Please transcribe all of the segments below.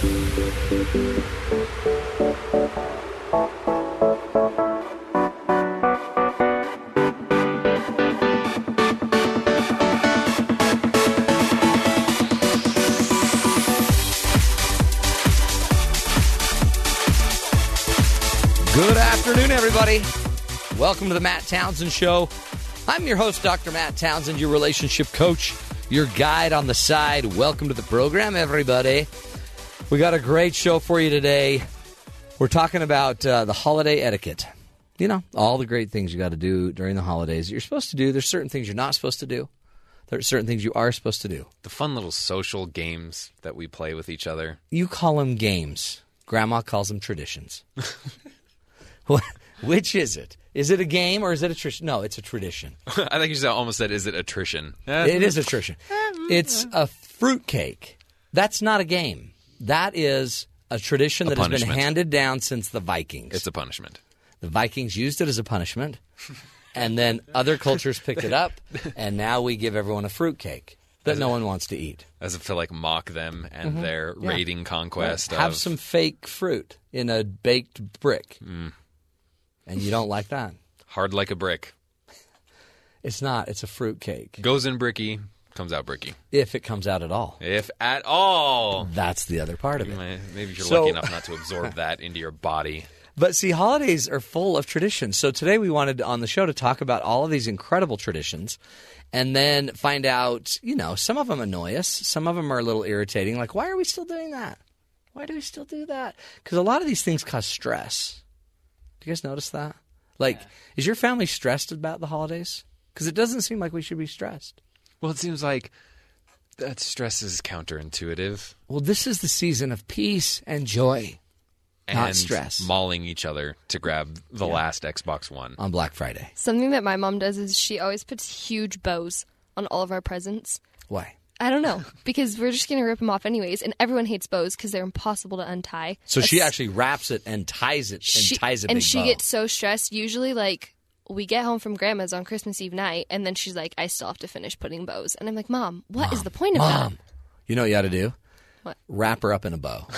Good afternoon, everybody. Welcome to the Matt Townsend Show. I'm your host, Dr. Matt Townsend, your relationship coach, your guide on the side. Welcome to the program, everybody. We got a great show for you today. We're talking about uh, the holiday etiquette. You know, all the great things you got to do during the holidays that you're supposed to do. There's certain things you're not supposed to do. There's certain things you are supposed to do. The fun little social games that we play with each other. You call them games. Grandma calls them traditions. Which is it? Is it a game or is it a tradition? No, it's a tradition. I think you said- almost said, "Is it attrition?" It is attrition. It's a fruitcake. That's not a game. That is a tradition that has been handed down since the Vikings. It's a punishment. the Vikings used it as a punishment, and then other cultures picked it up, and now we give everyone a fruit cake that no one wants to eat. As if to like mock them and mm-hmm. their raiding conquest. Have of, some fake fruit in a baked brick, mm. and you don't like that. hard like a brick. It's not. It's a fruitcake. Goes in bricky, comes out bricky. If it comes out at all, If at all. that's the other part of it. Maybe you're So- lucky enough not to absorb that into your body. But see, holidays are full of traditions. So today we wanted on the show to talk about all of these incredible traditions and then find out, you know, some of them annoy us, some of them are a little irritating. Like, why are we still doing that? Why do we still do that? Because a lot of these things cause stress. Do you guys notice that? Like, is your family stressed about the holidays? Because it doesn't seem like we should be stressed. Well, it seems like that stress is counterintuitive. Well, this is the season of peace and joy And Not stress. mauling each other to grab the last Xbox One. on Black Friday. Something that my mom does is she always puts huge bows on all of our presents. Why? I don't know because we're just gonna rip them off anyways, and everyone hates bows because they're impossible to untie. So she Es- actually wraps it and ties it and she, ties a and big she bow. gets so stressed. Usually, like we get home from grandma's on Christmas Eve night, and then she's like, "I still have to finish putting bows," and I'm like, "Mom, what is the point of that? Mom, that?" you know what you got to do? What? Wrap her up in a bow.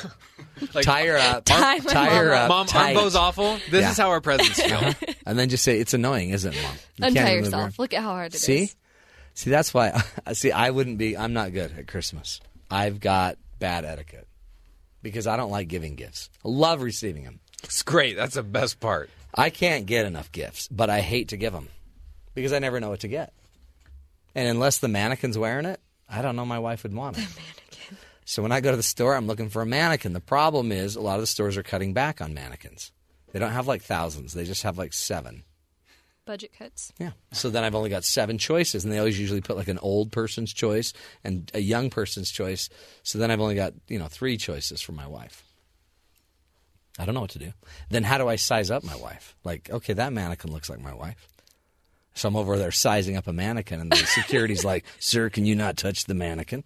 Like, tie her up. Tie my tie her up. Mom, tight, aren't those awful? This Yeah. is how our presents feel. And then just say, it's annoying, isn't it, Mom? You can't Untie yourself. around. Look at how hard it is. See? See, that's why. See, I wouldn't be, I'm not good at Christmas. I've got bad etiquette because I don't like giving gifts. I love receiving them. it's great. That's the best part. I can't get enough gifts, but I hate to give them because I never know what to get. And unless the mannequin's wearing it, I don't know my wife would want it. Mannequin. So when I go to the store, I'm looking for a mannequin. The problem is a lot of the stores are cutting back on mannequins. They don't have like thousands, they just have like seven. Budget cuts. Yeah. So then I've only got seven choices, and they always usually put like an old person's choice and a young person's choice. So then I've only got, you know, three choices for my wife. I don't know what to do. Then how do I size up my wife? Like, okay, that mannequin looks like my wife. So I'm over there sizing up a mannequin, and the security's like, sir, can you not touch the mannequin?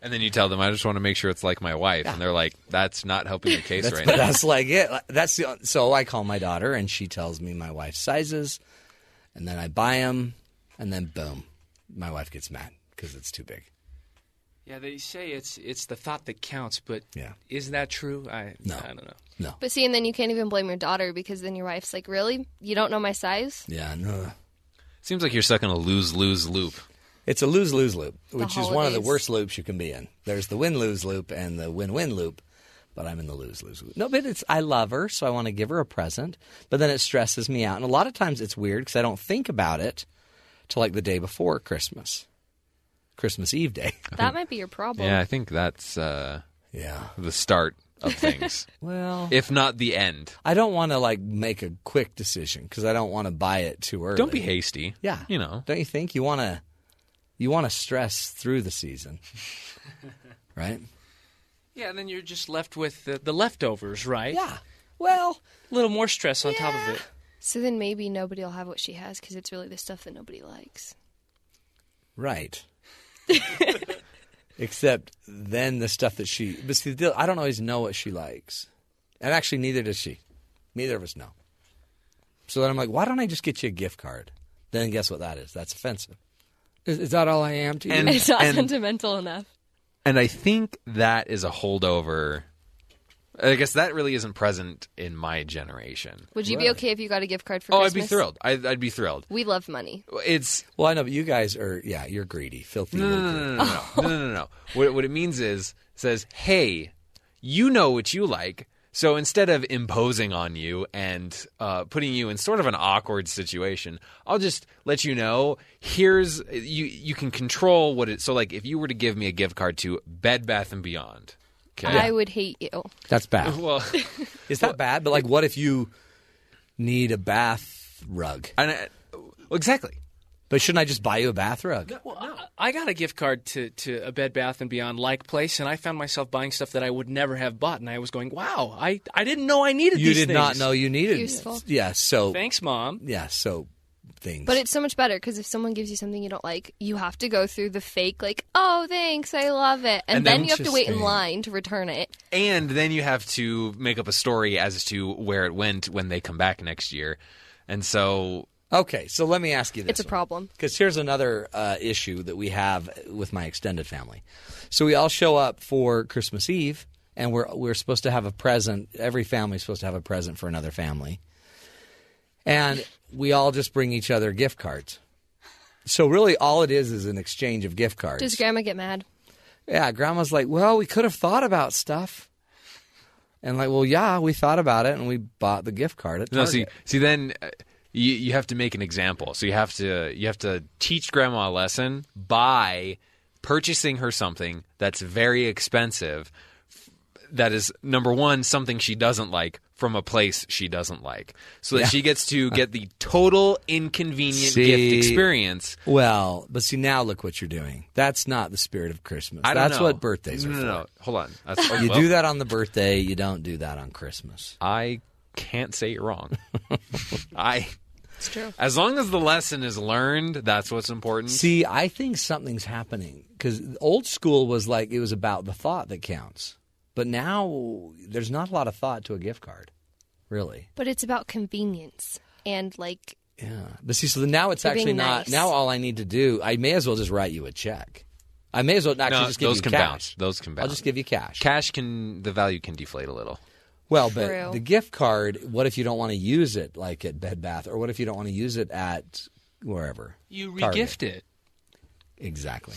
And then you tell them, I just want to make sure it's like my wife. And they're like, that's not helping the case That's, right but now. that's like it. That's the, so I call my daughter, and she tells me my wife's sizes, and then I buy them, and then boom, my wife gets mad because it's too big. Yeah, they say it's it's the thought that counts, but Yeah. is that true? I No. I don't know. No. But see, and then you can't even blame your daughter because then your wife's like, "Really? You don't know my size?" Yeah, no. Seems like you're stuck in a lose lose loop. It's a lose lose loop, which is one of the worst loops you can be in. There's the win lose loop and the win win loop, but I'm in the lose lose loop. No, but it's I love her, so I want to give her a present, but then it stresses me out. And a lot of times it's weird because I don't think about it till like the day before Christmas, Christmas Eve day. That might be your problem. Yeah, I think that's uh, yeah. the start of things, Well, if not the end. I don't want to like make a quick decision because I don't want to buy it too early. Don't be hasty. Yeah, You know. Don't you think you want to? You want to stress through the season, right? Yeah, and then you're just left with the, the leftovers, right? Yeah. Well, A little more stress on top of it. So then maybe nobody will have what she has because it's really the stuff that nobody likes. right. Except then the stuff that she. But see, the deal, I don't always know what she likes, and actually, neither does she. Neither of us know. So then I'm like, why don't I just get you a gift card? Then guess what that is? That's offensive. Is, is that all I am to you? And- It's not and- sentimental enough. and I think that is a holdover. I guess that really isn't present in my generation. Would you be okay if you got a gift card for Oh, Christmas? I'd be thrilled. I'd, I'd be thrilled. We love money. It's Well, I know, but you guys are, yeah, you're greedy, filthy. no, no, lucre. no, no, no, no, no, no, no, no. What, what it means is says, "Hey, you know what you like." So instead of imposing on you and uh, putting you in sort of an awkward situation, I'll just let you know. Here's you. You can control what it. So like, if you were to give me a gift card to Bed Bath and Beyond, okay. I would hate you. That's bad. well, Is that bad? But like, what if you need a bath rug? and I, well, exactly. But shouldn't I just buy you a bath rug? well, I got a gift card to, to a Bed Bath and Beyond like place, and I found myself buying stuff that I would never have bought, and I was going, "Wow, I, I didn't know I needed You these did things." not know you needed. Useful. Yeah. So Thanks, mom. yeah. So things. But it's so much better because if someone gives you something you don't like, you have to go through the fake, like, oh, thanks, I love it. And, And then then you have to wait in line to return it. And then you have to make up a story as to where it went when they come back next year. And so okay. So let me ask you this. It's a problem. Because here's another uh, issue that we have with my extended family. So we all show up for Christmas Eve, and we're we're supposed to have a present. Every family's supposed to have a present for another family, and we all just bring each other gift cards. So really, all it is is an exchange of gift cards. Does grandma get mad? yeah, Grandma's like, "Well, we could have thought about stuff," and like, "Well, yeah, we thought about it, and we bought the gift card at no, Target." see, see, then uh, you you have to make an example. So you have to you have to teach grandma a lesson by purchasing her something that's very expensive. That is number one, something she doesn't like from a place she doesn't like, so that Yeah. she gets to get the total inconvenient See. gift experience. Well, but see now look what you're doing. That's not the spirit of Christmas. I don't That's know. what birthdays are no, for. No, no, hold on. That's, oh, You well, do that on the birthday, you don't do that on Christmas. I can't say you're wrong. I It's true. as long as the lesson is learned, that's what's important. See, I think something's happening cuz old school was like it was about the thought that counts. But now there's not a lot of thought to a gift card. Really. But it's about convenience and like Yeah. But see so now it's actually not nice. now all I need to do, I may as well just write you a check. I may as well actually no, just give those you can cash. bounce. Those can bounce. I'll just give you cash. cash can the value can deflate a little. Well, but True. the gift card, what if you don't want to use it like at Bed Bath or what if you don't want to use it at wherever? You Target. regift it. Exactly.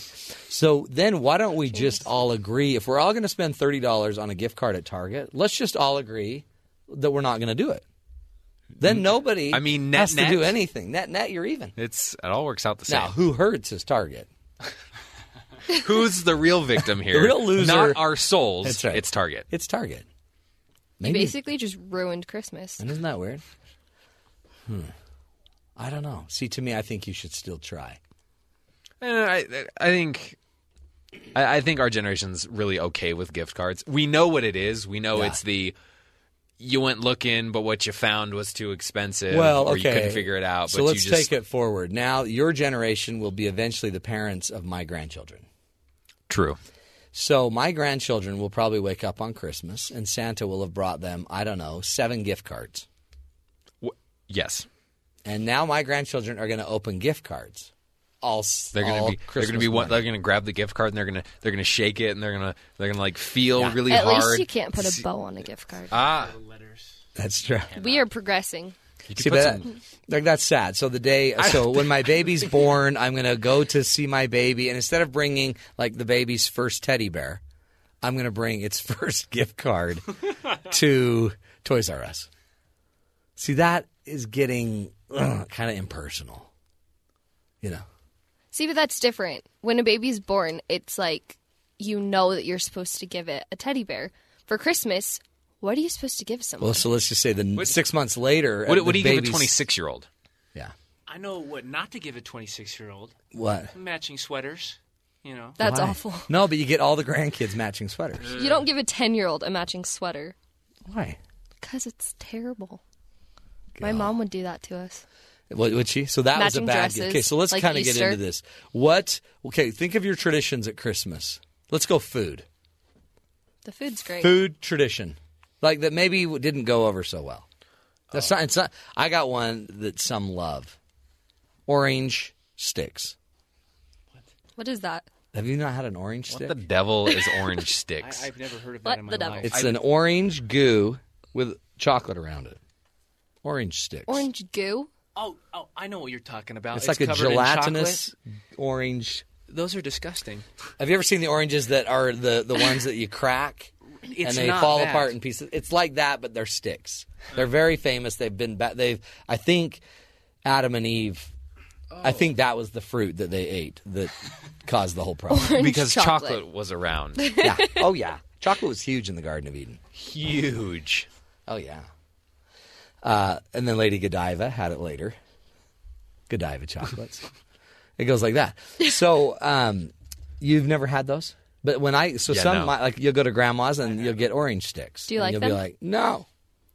So then why don't we just all agree if we're all going to spend $30 on a gift card at Target, let's just all agree that we're not going to do it. Then nobody I mean, net- has to do anything. Net net you're even. It's it all works out the same. Now, who hurts is Target. Who's the real victim here? the real loser- Not our souls. That's right. It's Target. It's Target. you Maybe basically just ruined Christmas. and isn't that weird? Hmm. I don't know. See, to me, I think you should still try. Uh, I I think I, I think our generation's really okay with gift cards. We know what it is. We know Yeah. it's the you went looking, but what you found was too expensive. Well, or okay. you couldn't figure it out. So but let's you just, take it forward. Now, your generation will be eventually the parents of my grandchildren. True. So my grandchildren will probably wake up on Christmas, and Santa will have brought them, I don't know, seven gift cards. W- yes. And now my grandchildren are going to open gift cards. All They're gonna all be. They're gonna be. One, they're gonna grab the gift card and they're gonna. They're gonna shake it and they're gonna. They're gonna like feel Yeah. really At hard. least you can't put a bow on a gift card. Ah, letters. That's true. we are progressing. you See, put but some. that- like that's sad. So the day, so when my baby's born, I'm gonna go to see my baby, and instead of bringing like the baby's first teddy bear, I'm gonna bring its first gift card to Toys R Us. See, that is getting kind of impersonal. You know, See, but that's different. When a baby's born, it's like you know that you're supposed to give it a teddy bear. For Christmas, what are you supposed to give someone? well, so let's just say the six months later, What, uh, what do you give a 26 year old? Yeah, I know what not to give a 26 year old. what? Matching sweaters. You know. that's Why? awful. No, but you get all the grandkids matching sweaters. You don't give a 10 year old a matching sweater Why? because it's terrible. My mom would do that to us. What would she? So that was a bad dresses, gift. Okay, so let's like kind of get into this. What? Okay, think of your traditions at Christmas. Let's go food. The food's great. Food tradition, like that maybe didn't go over so well. That's not. It's not. I got one that some love. Orange sticks. What? What is that? Have you not had an orange What stick? the devil is orange sticks? I've never heard of that What in my the devil? life. It's an orange goo with chocolate around it. Orange sticks. Orange goo. Oh, oh, I know what you're talking about. It's, like a gelatinous orange. Those are disgusting. Have you ever seen the oranges that are the the ones that you crack It's and they not fall that. apart in pieces? It's like that, but they're sticks. They're very famous. They've been ba- they've. I think Adam and Eve. I think that was the fruit that they ate that caused the whole problem. Orange because chocolate. chocolate was around. yeah. Oh yeah. Chocolate was huge in the Garden of Eden. Huge. Oh yeah. Uh, and then Lady Godiva had it later. Godiva chocolates. it goes like that. So um, you've never had those, but when I so Yeah, some no. my, like you'll go to grandma's and you'll get orange sticks. Do you and like You'll them? be like, no.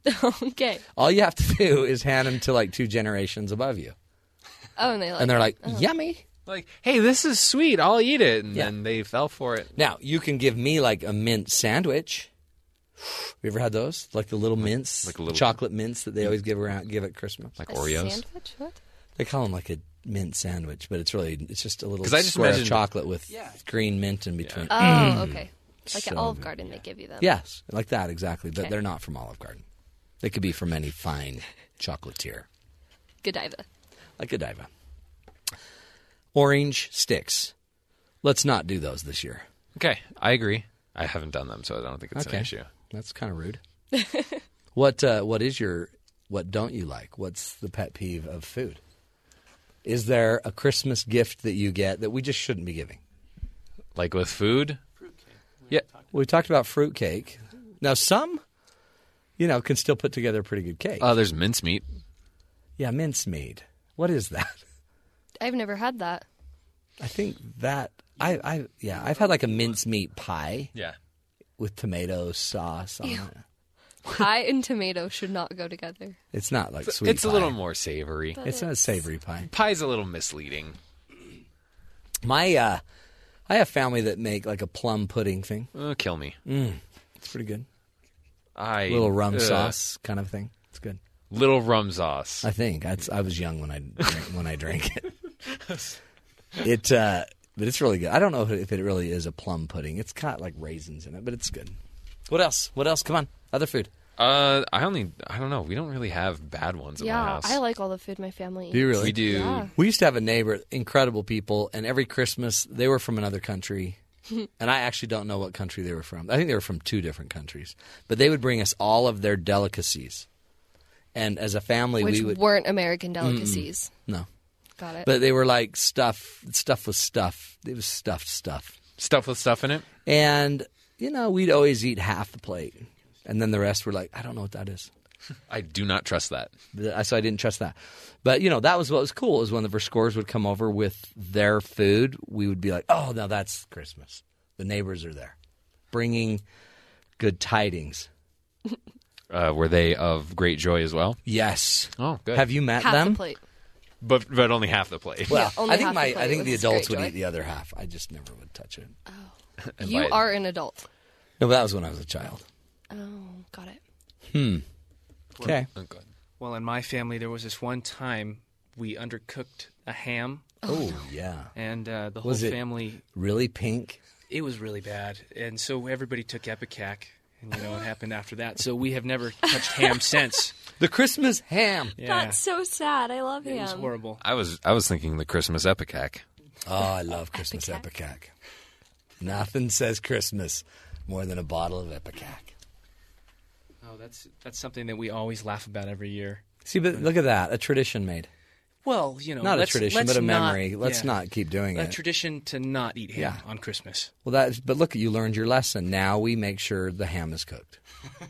okay. All you have to do is hand them to like two generations above you, Oh, and they like. and they're like, yummy. Like, hey, this is sweet. I'll eat it. And Yeah. then they fell for it. Now you can give me like a mint sandwich. You ever had those? Like the little mints, Like a little- chocolate mints that they always give around, give at Christmas. Like a Oreos. Sandwich? What? They call them like a mint sandwich, but it's really it's just a little 'Cause I just square of chocolate with green mint in between. Oh, mm. okay. Like So at Olive good. Garden, they give you them. Yes, like that exactly. But Okay. they're not from Olive Garden. They could be from any fine chocolatier, Godiva. like Godiva. Orange sticks. Let's not do those this year. Okay, I agree. I haven't done them, so I don't think it's Okay. an issue. That's kind of rude. what uh, What is your What don't you like? What's the pet peeve of food? Is there a Christmas gift that you get that we just shouldn't be giving? Like with food? Yeah. We talked about fruitcake. Now, some, you know, can still put together a pretty good cake. Uh, there's mincemeat. yeah, mincemeat. What is that? I've never had that. I think that I, I, yeah, I've had like a mincemeat pie Yeah. With tomato sauce on it. Pie and tomato should not go together. It's not like sweet. it's a little more savory. It's not a savory pie. Pie's a little misleading. My, uh, I have family that make like a plum pudding thing. Uh, kill me. It's pretty good. I little rum uh, sauce kind of thing. It's good. Little rum sauce. I think That's, I was young when I when I drank it. It, uh, but it's really good. I don't know if it really is a plum pudding. It's got like raisins in it, but it's good. What else? What else? Come on, other food. Uh, I only I don't know. We don't really have bad ones in my Yeah, house. I like all the food my family eats. Do you really? We do. Yeah. We used to have a neighbor, incredible people, and every Christmas they were from another country. and I actually don't know what country they were from. I think they were from two different countries. But they would bring us all of their delicacies. And as a family, Which we would weren't American delicacies. no, Got it. but they were like stuff. Stuff was stuff. It was stuffed stuff. Stuff with stuff in it. And you know, we'd always eat half the plate, and then the rest were like, I don't know what that is. I do not trust that. The- So I didn't trust that. But you know, that was what was cool is when the Verscores would come over with their food, we would be like, "Oh, now that's Christmas." The neighbors are there, bringing good tidings. Uh, were they of great joy as well? Yes. Oh, good. Have you met Half them? the plate. But but only half the plate. Well, only I think half the my plate I think the adults would joy. eat the other half. I just never would touch it. Oh, You by- are an adult. No, but that was when I was a child. Oh, got it. Hmm. Okay. Oh, good. Well, in my family, there was this one time we undercooked a ham, Oh, yeah. and uh, the whole Was it- family. Really pink. It was really bad, and so everybody took Ipecac, and you know what happened after that. So we have never touched ham since. The Christmas ham. Yeah, That's so sad. I love it It was horrible. I was I was thinking the Christmas ipecac. Oh, I love Christmas Ipecac. Ipecac. Nothing says Christmas more than a bottle of Ipecac. Oh, that's that's something that we always laugh about every year. See, but look at that. A tradition made. Well, you know, Not a let's- tradition, let's but a not- memory. Let's yeah. not keep doing a it. A tradition to not eat ham Yeah. on Christmas. well, that. But look, you learned your lesson. Now we make sure the ham is cooked.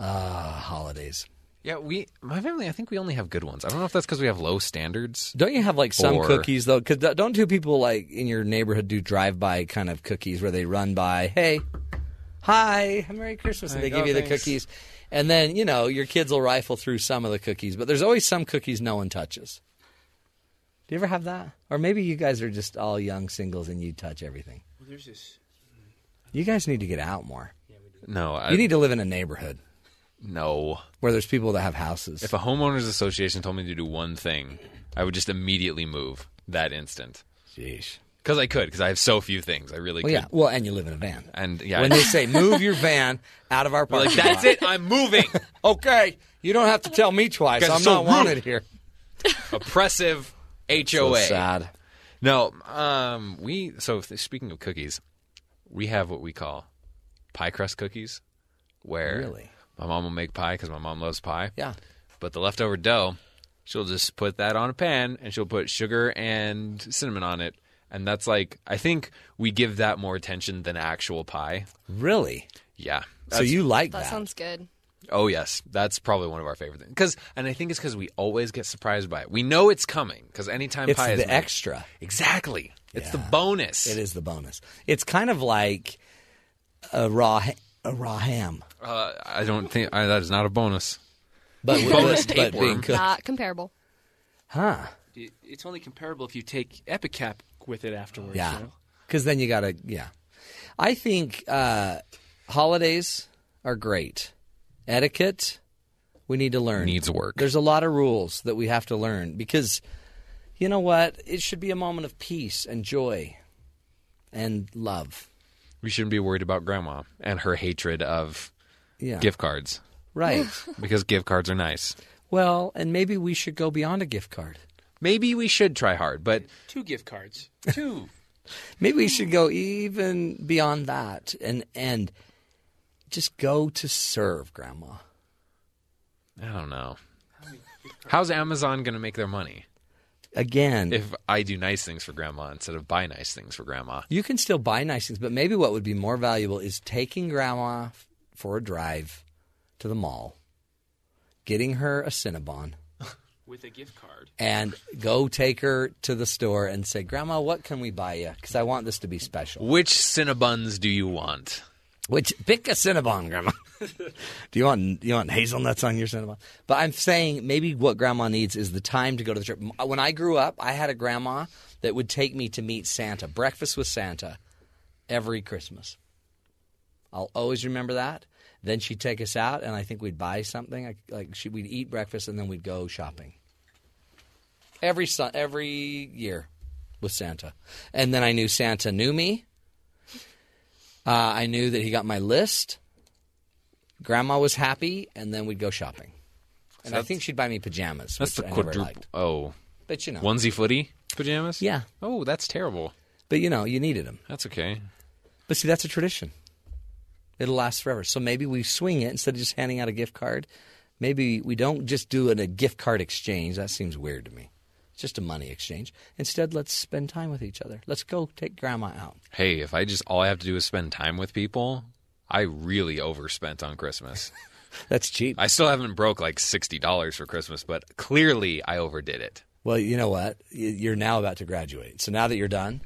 Ah, holidays. Yeah, we my family. I think we only have good ones. I don't know if that's because we have low standards. Don't you have like some Or- cookies though? Because don't two people like in your neighborhood do drive-by kind of cookies where they run by, hey, hi, Merry Christmas, and they There give you you go, the cookies, and then you know your kids will rifle through some of the cookies, but there's always some cookies no one touches. Do you ever have that? Or maybe you guys are just all young singles and you touch everything. Well, there's this. Mm-hmm. You guys need to get out more. No, I, You need to live in a neighborhood no. where there's people that have houses. If a homeowners association told me to do one thing, I would just immediately move that instant. Jeez. Because I could because I have so few things. I really Well, could. yeah. Well, and you live in a van. And yeah, When they say move your van out of our parking like that's lot." it. I'm moving. Okay, you don't have to tell me twice. I'm so not rude. wanted here. Oppressive HOA. So sad. No, um, we. So speaking of cookies, we have what we call pie crust cookies, where Really? my mom will make pie because my mom loves pie. Yeah. But the leftover dough, she'll just put that on a pan and she'll put sugar and cinnamon on it, and that's like I think we give that more attention than actual pie. Really? Yeah. So you like That that? sounds good. Oh yes, that's probably one of our favorite things. Cause, and I think it's because we always get surprised by it. We know it's coming because anytime it's pie is the made- extra. exactly, it's the Yeah. bonus. It is the bonus. It's kind of like a raw ha- a raw ham, Uh, I don't think I, that is not a bonus. but Bonus but tapeworm. being cooked. Not comparable. Huh? It- It's only comparable if you take Ipecac with it afterwards. Yeah. you know? Because then you gotta yeah. I think uh, holidays are great. Etiquette we need to learn. Needs work. There's a lot of rules that we have to learn because you know what? It should be a moment of peace and joy and love. We shouldn't be worried about grandma and her hatred of Yeah. gift cards Right. because gift cards are nice. well, and maybe we should go beyond a gift card. Maybe we should try hard, but Two gift cards. Two. Maybe we should go even beyond that and and just go to serve grandma. I don't know. How's Amazon going to make their money Again, if I do nice things for grandma instead of buy nice things for grandma? you can still buy nice things, but maybe what would be more valuable is taking grandma for a drive to the mall, getting her a Cinnabon, With a gift card. and go take her to the store and say, "Grandma, what can we buy you? Because I want this to be special." Which Cinnabons do you want? Which pick a Cinnabon, Grandma. do you want you want hazelnuts on your Cinnabon? But I'm saying maybe what Grandma needs is the time to go to the trip. When I grew up, I had a grandma that would take me to meet Santa, breakfast with Santa, every Christmas. I'll always remember that. Then she'd take us out, and I think we'd buy something. Like, like she, we'd eat breakfast, and then we'd go shopping. Every every year with Santa, and then I knew Santa knew me. Uh, I knew that he got my list. Grandma was happy, and then we'd go shopping. And I think she'd buy me pajamas, That's which the I never quadruple. liked. Oh, But you know, onesie footy pajamas. yeah. Oh, that's terrible. But you know, you needed them. That's okay. But see, that's a tradition. It'll last forever. So maybe we swing it instead of just handing out a gift card. Maybe we don't just do an, a gift card exchange. That seems weird to me. It's just a money exchange. Instead, let's spend time with each other. Let's go take grandma out. Hey, if I just all I have to do is spend time with people, I really overspent on Christmas. That's cheap. I still haven't broke like sixty dollars for Christmas, but clearly I overdid it. Well, you know what? You- You're now about to graduate. So now that you're done,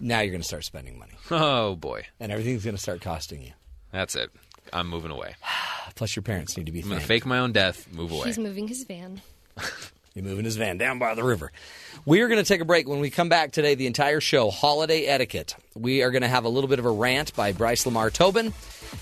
now you're going to start spending money. Oh boy, And everything's going to start costing you. that's it. I'm moving away. Plus, your parents need to be I'm gonna fake my own death. Move away. He's moving his van. He's moving his van down by the river. We are going to take a break. When we come back today, the entire show, Holiday Etiquette. We are going to have a little bit of a rant by Bryce Lamar Tobin.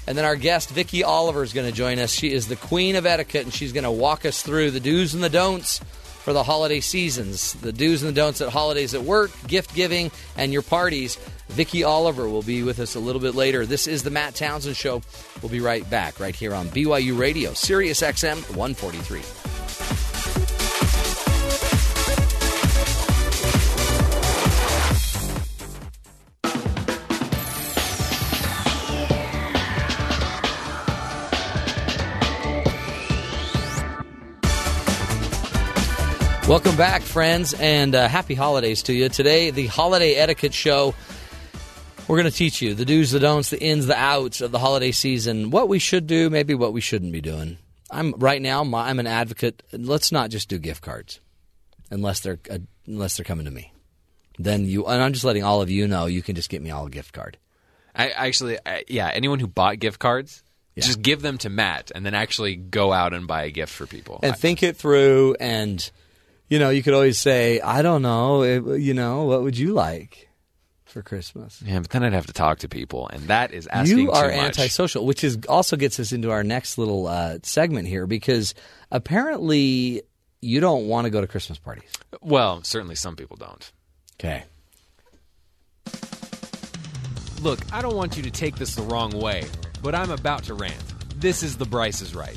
And then our guest, Vicky Oliver, is going to join us. She is the queen of etiquette, and she's going to walk us through the do's and the don'ts for the holiday seasons, the do's and the don'ts at holidays at work, gift giving, and your parties. Vicky Oliver will be with us a little bit later. This is the Matt Townsend Show. We'll be right back right here on BYU Radio, Sirius XM 143. Welcome back, friends, and uh, happy holidays to you. Today, the Holiday Etiquette Show. We're going to teach you the do's, the don'ts, the ins, the outs of the holiday season. What we should do, maybe what we shouldn't be doing. I'm right now. My, I'm an advocate. Let's not just do gift cards, unless they're uh, unless they're coming to me. Then you and I'm just letting all of you know you can just get me all a gift card. I actually, I, yeah, anyone who bought gift cards, Yeah. just give them to Matt, and then actually go out and buy a gift for people. and think it through. And you know, you could always say, I don't know. it- you know, what would you like for Christmas? yeah, but then I'd have to talk to people, and that is asking you are too much. antisocial, which is also gets us into our next little uh, segment here because apparently you don't want to go to Christmas parties. Well, certainly some people don't. Okay. Look, I don't want you to take this the wrong way, but I'm about to rant. This is The Bryce is Right.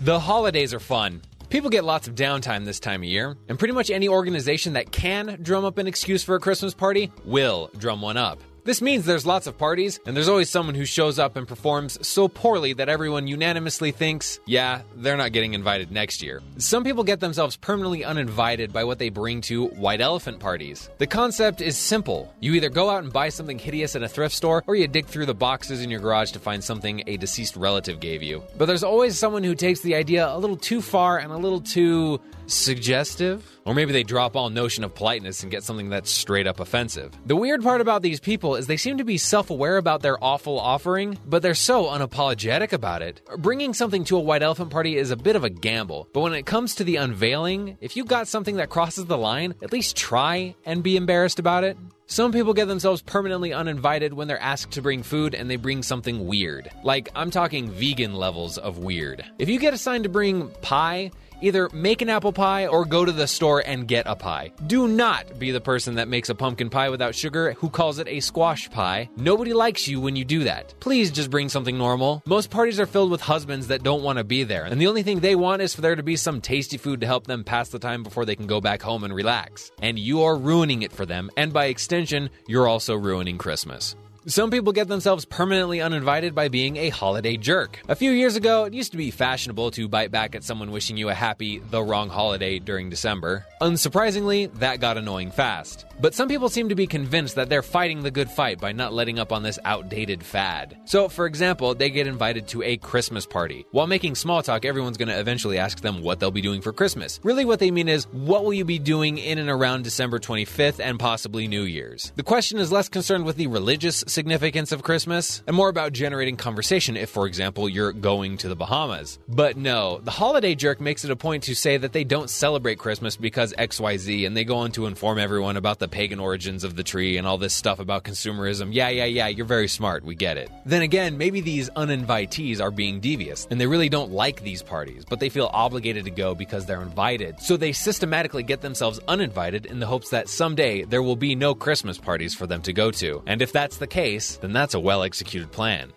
The holidays are fun. People get lots of downtime this time of year, and pretty much any organization that can drum up an excuse for a Christmas party will drum one up. This means there's lots of parties, and there's always someone who shows up and performs so poorly that everyone unanimously thinks, yeah, they're not getting invited next year. Some people get themselves permanently uninvited by what they bring to white elephant parties. The concept is simple. You either go out and buy something hideous at a thrift store, or you dig through the boxes in your garage to find something a deceased relative gave you. But there's always someone who takes the idea a little too far and a little too suggestive. Or maybe they drop all notion of politeness and get something that's straight up offensive. The weird part about these people is they seem to be self aware about their awful offering, but they're so unapologetic about it. Bringing something to a white elephant party is a bit of a gamble, but when it comes to the unveiling, if you got something that crosses the line, at least try and be embarrassed about it. Some people get themselves permanently uninvited when they're asked to bring food and they bring something weird. Like, I'm talking vegan levels of weird. If you get assigned to bring pie, Either make an apple pie or go to the store and get a pie. Do not be the person that makes a pumpkin pie without sugar who calls it a squash pie. Nobody likes you when you do that. Please just bring something normal. Most parties are filled with husbands that don't want to be there, and the only thing they want is for there to be some tasty food to help them pass the time before they can go back home and relax. And you're ruining it for them, and by extension, you're also ruining Christmas. Some people get themselves permanently uninvited by being a holiday jerk. A few years ago, it used to be fashionable to bite back at someone wishing you a happy, the wrong holiday during December. Unsurprisingly, that got annoying fast. But some people seem to be convinced that they're fighting the good fight by not letting up on this outdated fad. So, for example, they get invited to a Christmas party. While making small talk, everyone's going to eventually ask them what they'll be doing for Christmas. Really, what they mean is, what will you be doing in and around December 25th and possibly New Year's? The question is less concerned with the religious significance of Christmas and more about generating conversation if, for example, you're going to the Bahamas. But no, the holiday jerk makes it a point to say that they don't celebrate Christmas because XYZ, and they go on to inform everyone about the pagan origins of the tree and all this stuff about consumerism. Yeah, yeah, yeah, you're very smart. We get it. Then again, maybe these uninvitees are being devious and they really don't like these parties, but they feel obligated to go because they're invited. So they systematically get themselves uninvited in the hopes that someday there will be no Christmas parties for them to go to. And if that's the case, then that's a well executed plan.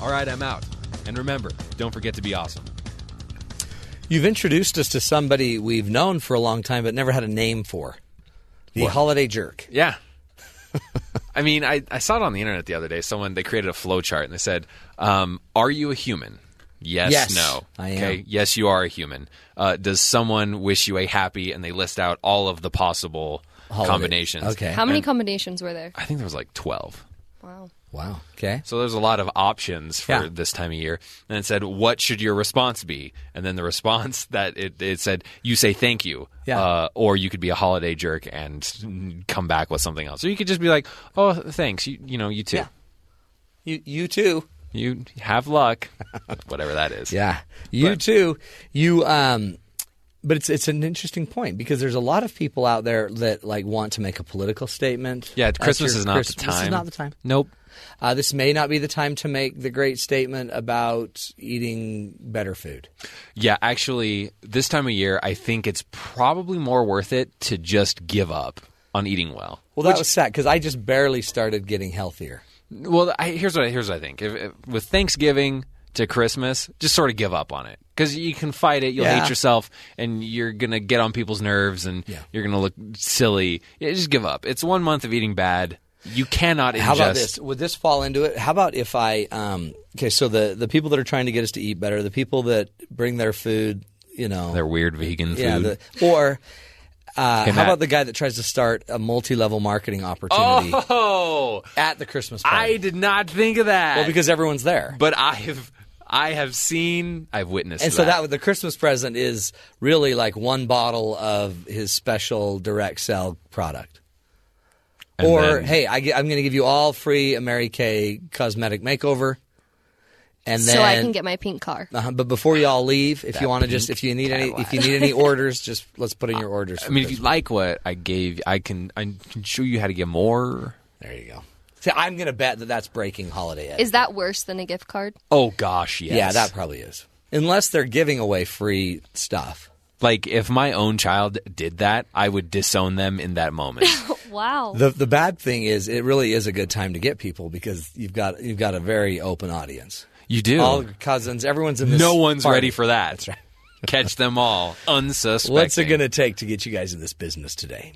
All right, I'm out. And remember, don't forget to be awesome. You've introduced us to somebody we've known for a long time but never had a name for. The What? holiday jerk. Yeah. I mean, I, I saw it on the internet the other day. Someone they created a flow chart and they said, um, "Are you a human? Yes, Yes, no. I am. Okay, yes, you are a human. Uh, does someone wish you a happy? And they list out all of the possible Holiday. combinations. Okay. How many And combinations were there? I think there was like twelve. Wow. Wow. Okay. So there's a lot of options for Yeah. this time of year. And it said, "What should your response be?" And then the response that it, it said, "You say thank you." Yeah. Uh, or you could be a holiday jerk and come back with something else. Or you could just be like, "Oh, thanks. You, you know, you too. Yeah. You you too. You have luck." Whatever that is. Yeah. You But- too. You um but it's it's an interesting point because there's a lot of people out there that like want to make a political statement. Yeah, Christmas is not Christ- the time. This is not the time. Nope. Uh, this may not be the time to make the great statement about eating better food. Yeah, actually, this time of year, I think it's probably more worth it to just give up on eating well. Well, that was sad because I just barely started getting healthier. Well, I, here's what I, here's what I think. If, if, with Thanksgiving to Christmas, just sort of give up on it because you can fight it. You'll Yeah. hate yourself, and you're gonna get on people's nerves, and Yeah. you're gonna look silly. Yeah, just give up. It's one month of eating bad. You cannot ingest. How about this? Would this fall into it? How about if I um okay, so the the people that are trying to get us to eat better, the people that bring their food, you know, Their weird vegan food. yeah, the, or uh, how about the guy that tries to start a multi-level marketing opportunity oh, at the Christmas party? I did not think of that. well, because everyone's there. but I have I have seen I've witnessed and so that the Christmas present is really like one bottle of his special direct sell product. And or then- hey, I, am going to give you all free a Mary Kay cosmetic makeover, and then so I can get my pink car. Uh-huh, but before you all leave, if you want to just if you need any if you need any orders, just let's put in your orders. I for mean, if you Christmas. like what I gave, I can I can show you how to get more. there you go. See, I'm going to bet that that's breaking holiday. Ed. Is that worse than a gift card? Oh gosh, yes. Yeah, that probably is. Unless they're giving away free stuff. Like if my own child did that, I would disown them in that moment. Wow. The the bad thing is, it really is a good time to get people because you've got you've got a very open audience. You do. All cousins, everyone's in this. no one's party. ready for that. That's right. Catch them all unsuspecting. What's it going to take to get you guys in this business today?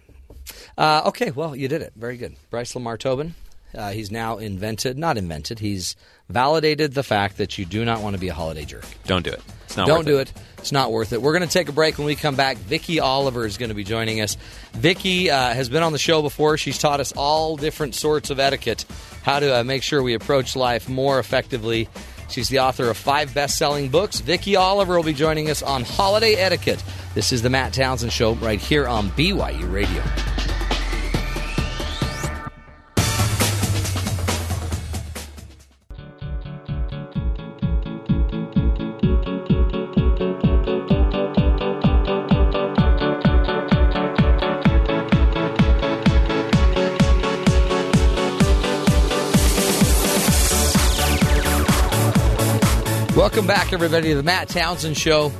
Uh, okay, well, you did it. Very good. Bryce Lamar Tobin. Uh, he's now invented, not invented, he's validated the fact that you do not want to be a holiday jerk. Don't do it. It's not Don't worth do it. It's not worth it. We're going to take a break. When we come back, Vicky Oliver is going to be joining us. Vicky uh, has been on the show before. She's taught us all different sorts of etiquette, how to uh, make sure we approach life more effectively. She's the author of five best-selling books. Vicky Oliver will be joining us on holiday etiquette. This is the Matt Townsend Show right here on BYU Radio. Welcome back, everybody, to the Matt Townsend Show.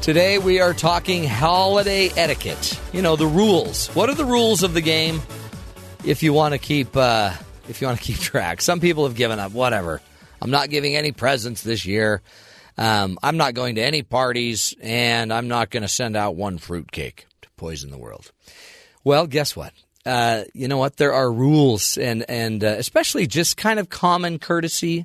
Today we are talking holiday etiquette. You know the rules. What are the rules of the game? If you want to keep, uh, if you want to keep track, some people have given up. Whatever. I'm not giving any presents this year. Um, I'm not going to any parties, and I'm not going to send out one fruitcake to poison the world. Well, guess what? Uh, you know what? There are rules, and and uh, especially just kind of common courtesy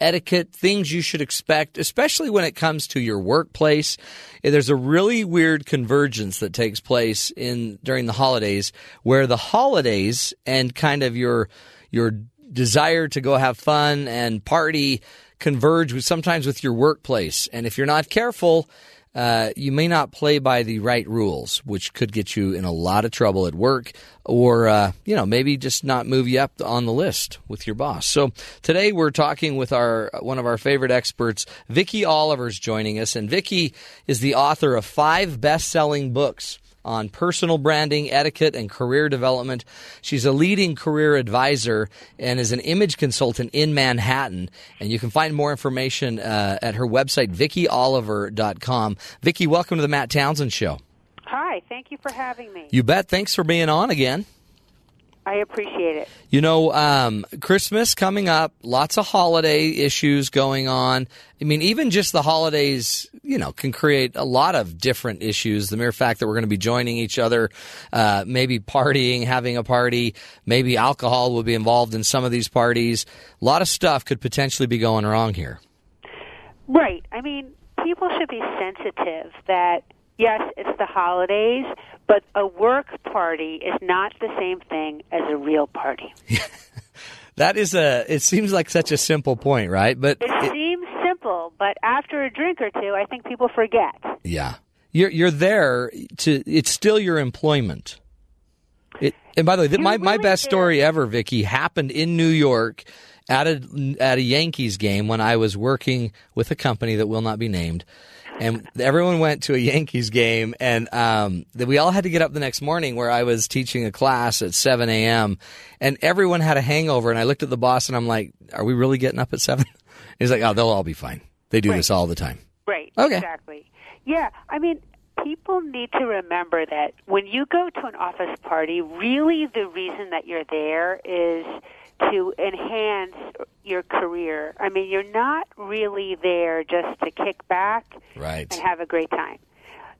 etiquette, things you should expect, especially when it comes to your workplace. Eh, there's a really weird convergence that takes place in during the holidays where the holidays and kind of your your desire to go have fun and party converge with sometimes with your workplace. And if you're not careful, uh, you may not play by the right rules, which could get you in a lot of trouble at work, or uh, you know maybe just not move you up on the list with your boss. So today we're talking with our one of our favorite experts, Vicky Oliver's joining us, and Vicky is the author of five best-selling books on personal branding, etiquette, and career development. She's a leading career advisor and is an image consultant in Manhattan. And you can find more information uh, at her website, vickyoliver.com. Vicky, welcome to the Matt Townsend Show. Hi, thank you for having me. You bet. Thanks for being on again. I appreciate it. You know, um, Christmas coming up, lots of holiday issues going on. I mean, even just the holidays, you know, can create a lot of different issues. The mere fact that we're going to be joining each other, uh, maybe partying, having a party, maybe alcohol will be involved in some of these parties. A lot of stuff could potentially be going wrong here. Right. I mean, people should be sensitive that yes, it's the holidays, but a work party is not the same thing as a real party. That is a. It seems like such a simple point, right? But It, it- seems simple, but after a drink or two, I think people forget. Yeah. You're you're there to it's still your employment. It, and by the way, th- You're my, my best story ever, Vicky, happened in New York at a at a Yankees game when I was working with a company that will not be named. And everyone went to a Yankees game, and um, we all had to get up the next morning. Where I was teaching a class at 7 a.m., and everyone had a hangover. And I looked at the boss, and I'm like, "Are we really getting up at 7? He's like, "Oh, they'll all be fine. They do Right. this all the time." Right. Okay. Exactly. Yeah. I mean, people need to remember that when you go to an office party, really the reason that you're there is to enhance your career. I mean, you're not really there just to kick back Right. and have a great time.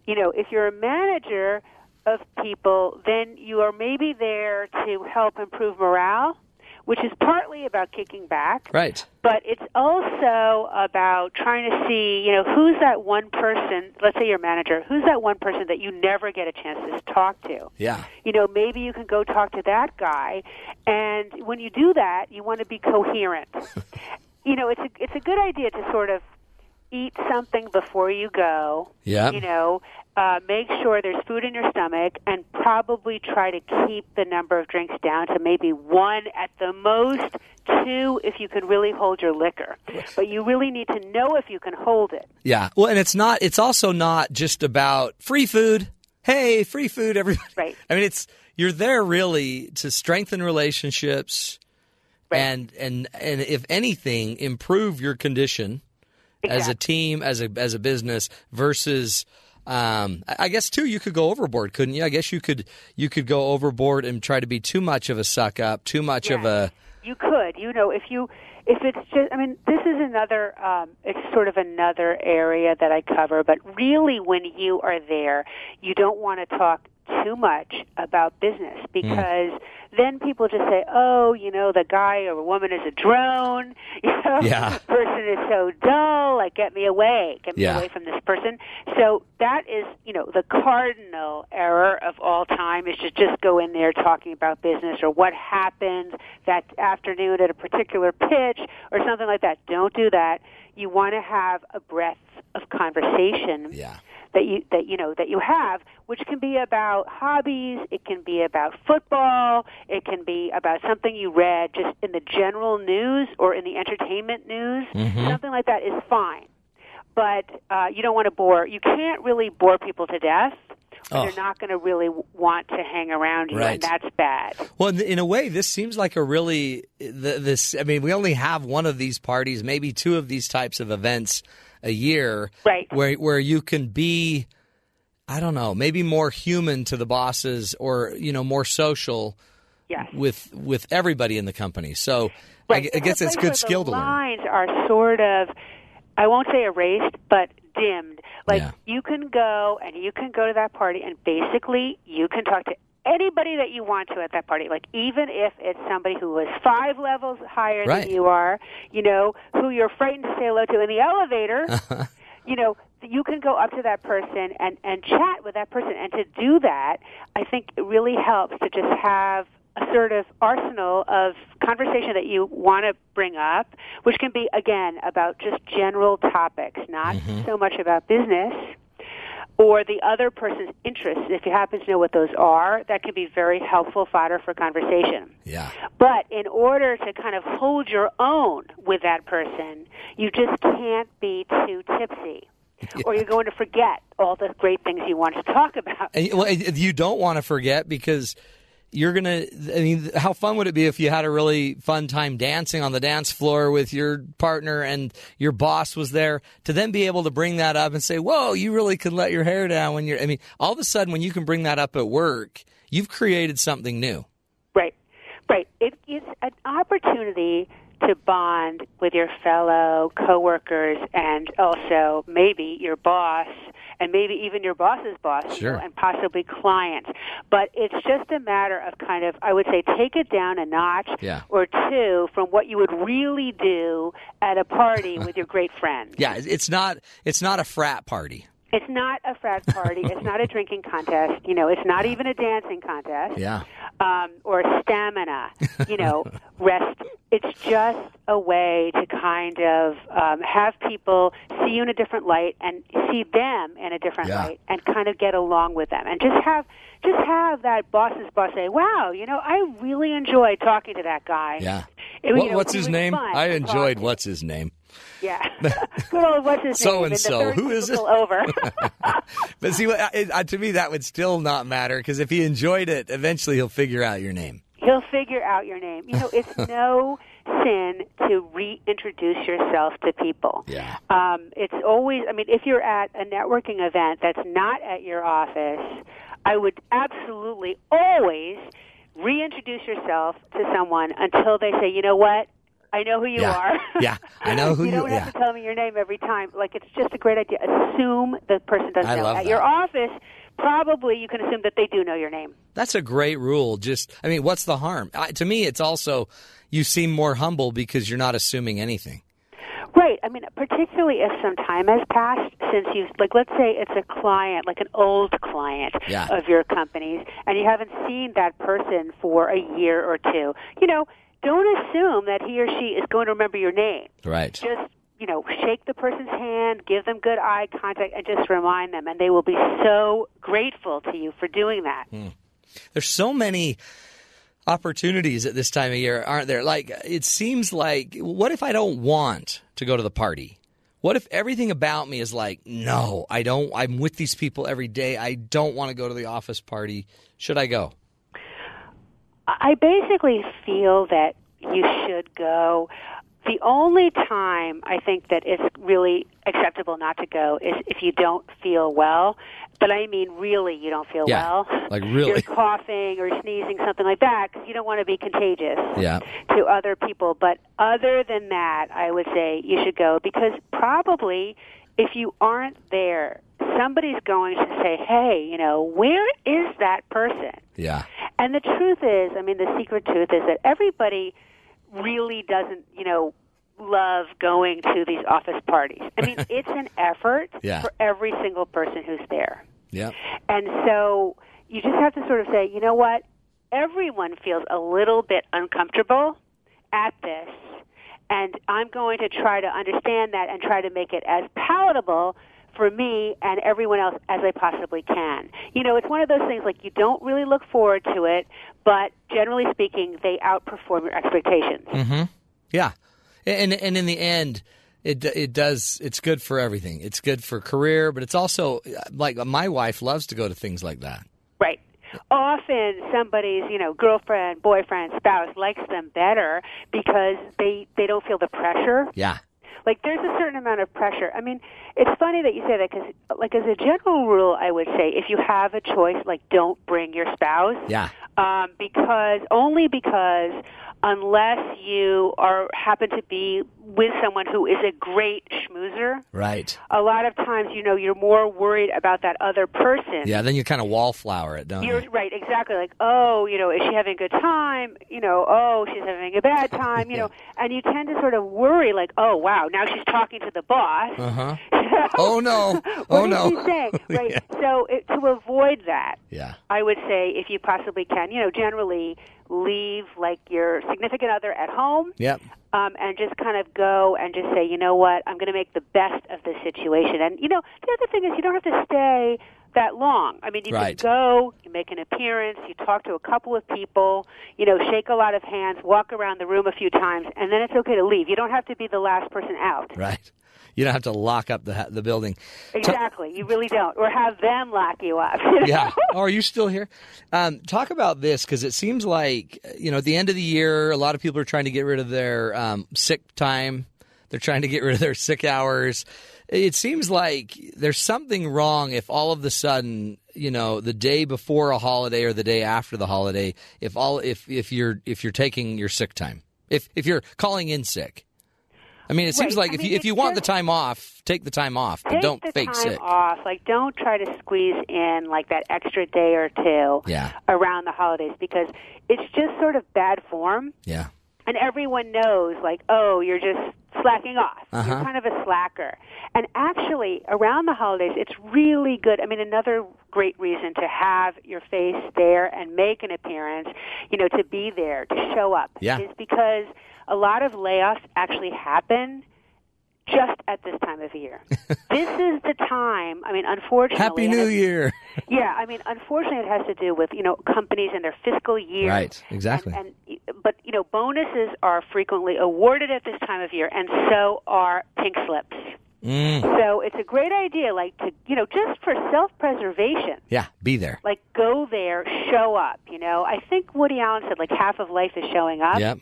You know, if you're a manager of people, then you are maybe there to help improve morale, which is partly about kicking back Right. but it's also about trying to see, you know, who's that one person, let's say your manager, who's that one person that you never get a chance to talk to? Yeah. You know, maybe you can go talk to that guy, and when you do that, you want to be coherent. you know, it's a, it's a good idea to sort of eat something before you go. Yeah. You know, uh, make sure there's food in your stomach, and probably try to keep the number of drinks down to maybe one at the most, two if you can really hold your liquor. But you really need to know if you can hold it. Yeah. Well, and it's not. It's also not just about free food. Hey, free food, everybody. Right. I mean, it's you're there really to strengthen relationships, Right. and and and if anything, improve your condition as a team, as a as a business versus. Um, I guess too, you could go overboard, couldn't you? I guess you could you could go overboard and try to be too much of a suck up, too much of a you could you know if you if it's just i mean this is another um it's sort of another area that i cover but really when you are there you don't want to talk too much about business hmm. because then people just say oh you know the guy or woman is a drone you know Yeah. person is so dull like get me away get me Yeah. away from this person so that is you know the cardinal error of all time is to just go in there talking about business or what happened that afternoon at a particular pitch or something like that don't do that you want to have a breadth of conversation yeah. That you that you know that you have which can be about hobbies it can be about football it can be about something you read just in the general news or in the entertainment news something like that is fine but uh, you don't want to bore you can't really bore people to death Oh. they're not going to really want to hang around you Right. and that's bad Well, in, in a way, this seems like a really th- this. I mean, we only have one of these parties, maybe two of these types of events a year, Right. Where where you can be, I don't know, maybe more human to the bosses, or you know, more social yes with with everybody in the company. So I, Right. I guess it's good skill to learn. lines are sort of, I won't say erased, but dimmed. Like Yeah. you can go and you can go to that party, and basically you can talk to anybody that you want to at that party. Like even if it's somebody who is five levels higher Right. than you are, you know, who you're frightened to say hello to in the elevator. you know, you can go up to that person and and chat with that person, and to do that, I think it really helps to just have a sort of arsenal of conversation that you want to bring up, which can be again about just general topics, not mm-hmm. so much about business or the other person's interests. If you happen to know what those are, that can be very helpful fodder for conversation. Yeah, But in order to kind of hold your own with that person, you just can't be too tipsy. Or you're going to forget all the great things you want to talk about. and well, you don't want to forget because you're gonna. I mean, how fun would it be if you had a really fun time dancing on the dance floor with your partner and your boss was there to then be able to bring that up and say, "Whoa, you really could let your hair down when you're." I mean, all of a sudden, when you can bring that up at work, you've created something new. Right, right. It is an opportunity to bond with your fellow coworkers and also maybe your boss and maybe even your boss's boss Sure. and possibly clients. But it's just a matter of kind of, I would say, take it down a notch Yeah. or two from what you would really do at a party with your great friends. Yeah, it's not. It's not a frat party. It's not a frat party. it's not a drinking contest. You know, it's not even a dancing contest Yeah. um, or stamina, you know, rest. It's just a way to kind of um, have people see you in a different light and see them in a different Yeah. light and kind of get along with them and just have just have that boss's boss say, "Wow, you know, I really enjoyed talking to that guy." Yeah. It- What, know, what's his name? I enjoyed what's his name. Yeah, good old what's his So name? and so. Who is it? Over. But see, what- I- I- to me, that would still not matter because if he enjoyed it, eventually he'll figure out your name. He'll figure out your name. You know, it's no sin to reintroduce yourself to people. Yeah. Um, it's always, I mean, if you're at a networking event that's not at your office, I would absolutely always reintroduce yourself to someone until they say, you know what? I know who you Yeah. are. Yeah, I know who you are. you- don't have yeah. to tell me your name every time. Like it's just a great idea. Assume the person doesn't I know. At that. your office, probably you can assume that they do know your name. That's a great rule. Just, I mean, what's the harm? I, to me, it's also you seem more humble because you're not assuming anything. Right. I mean, particularly if some time has passed since you've, like, let's say it's a client, like an old client Yeah. of your company's, and you haven't seen that person for a year or two. You know, don't assume that he or she is going to remember your name. Right. Just, you know, shake the person's hand, give them good eye contact, and just remind them, and they will be so grateful to you for doing that. Hmm. There's so many opportunities at this time of year, aren't there? Like, it seems like, what if I don't want to go to the party? What if everything about me is like, no, I don't, I'm with these people every day. I don't want to go to the office party. Should I go? I basically feel that you should go The only time I think that it's really acceptable not to go is if you don't feel well. But I mean, really, you don't feel Yeah, well. like really. You're coughing or sneezing, something like that, because you don't want to be contagious Yeah. to other people. But other than that, I would say you should go because probably if you aren't there, somebody's going to say, hey, you know, where is that person? Yeah. And the truth is, I mean, the secret truth is that everybody really doesn't, you know, love going to these office parties. I mean, it's an effort Yeah. for every single person who's there. Yep. And so you just have to sort of say, you know what? Everyone feels a little bit uncomfortable at this. And I'm going to try to understand that and try to make it as palatable for me and everyone else as I possibly can. You know, it's one of those things like you don't really look forward to it, but generally speaking, they outperform your expectations. Mm-hmm. Yeah, and and in the end, it it does. It's good for everything. It's good for career, but it's also like my wife loves to go to things like that. Right. Often somebody's, you know, girlfriend, boyfriend, spouse likes them better because they they don't feel the pressure. Yeah, Like there's a certain amount of pressure. I mean, it's funny that you say that because, like, as a general rule, I would say if you have a choice, like, don't bring your spouse. yeah, Um, because only because unless you are happen to be with someone who is a great schmoozer, right. a lot of times, you know, you're more worried about that other person. Yeah, then you kind of wallflower it, don't You're you? right, exactly. Like, oh, you know, is she having a good time? You know, oh, she's having a bad time. You know, and you tend to sort of worry, like, oh, wow, now she's talking to the boss. Uh huh. Oh no! what Oh is no! she saying? Right. So it, to avoid that, Yeah. I would say if you possibly can, you know, generally leave like your significant other at home Yep. um, and just kind of go and just say, you know what, I'm going to make the best of this situation. And you know, the other thing is you don't have to stay that long. I mean, you Right. just go, you make an appearance, you talk to a couple of people, you know, shake a lot of hands, walk around the room a few times, and then it's okay to leave. You don't have to be the last person out. Right. You don't have to lock up the the building. Exactly. You really don't, or have them lock you up. you know? Yeah. Oh, are you still here? Um, talk about this because it seems like you know at the end of the year, a lot of people are trying to get rid of their um, sick time. They're trying to get rid of their sick hours. It seems like there's something wrong if all of the sudden, you know, the day before a holiday or the day after the holiday, if all if if you're if you're taking your sick time, if if you're calling in sick. I mean, it seems Right. like I if mean, you if you want the time off, take the time off, but don't the fake time sick. off. Like, don't try to squeeze in like that extra day or two Yeah. around the holidays because it's just sort of bad form. Yeah. and everyone knows like oh you're just slacking off Uh-huh. you're kind of a slacker and actually around the holidays it's really good i mean another great reason to have your face there and make an appearance you know to be there to show up Yeah. is because a lot of layoffs actually happen just at this time of year. this is the time. I mean, unfortunately, Happy New it's- Year. yeah, I mean, unfortunately, it has to do with you know companies and their fiscal year. Right, exactly. And, and but you know, bonuses are frequently awarded at this time of year, and so are pink slips. Mm. So it's a great idea, like to you know, just for self-preservation. Yeah, be there. Like go there, show up. You know, I think Woody Allen said like half of life is showing up. Yep.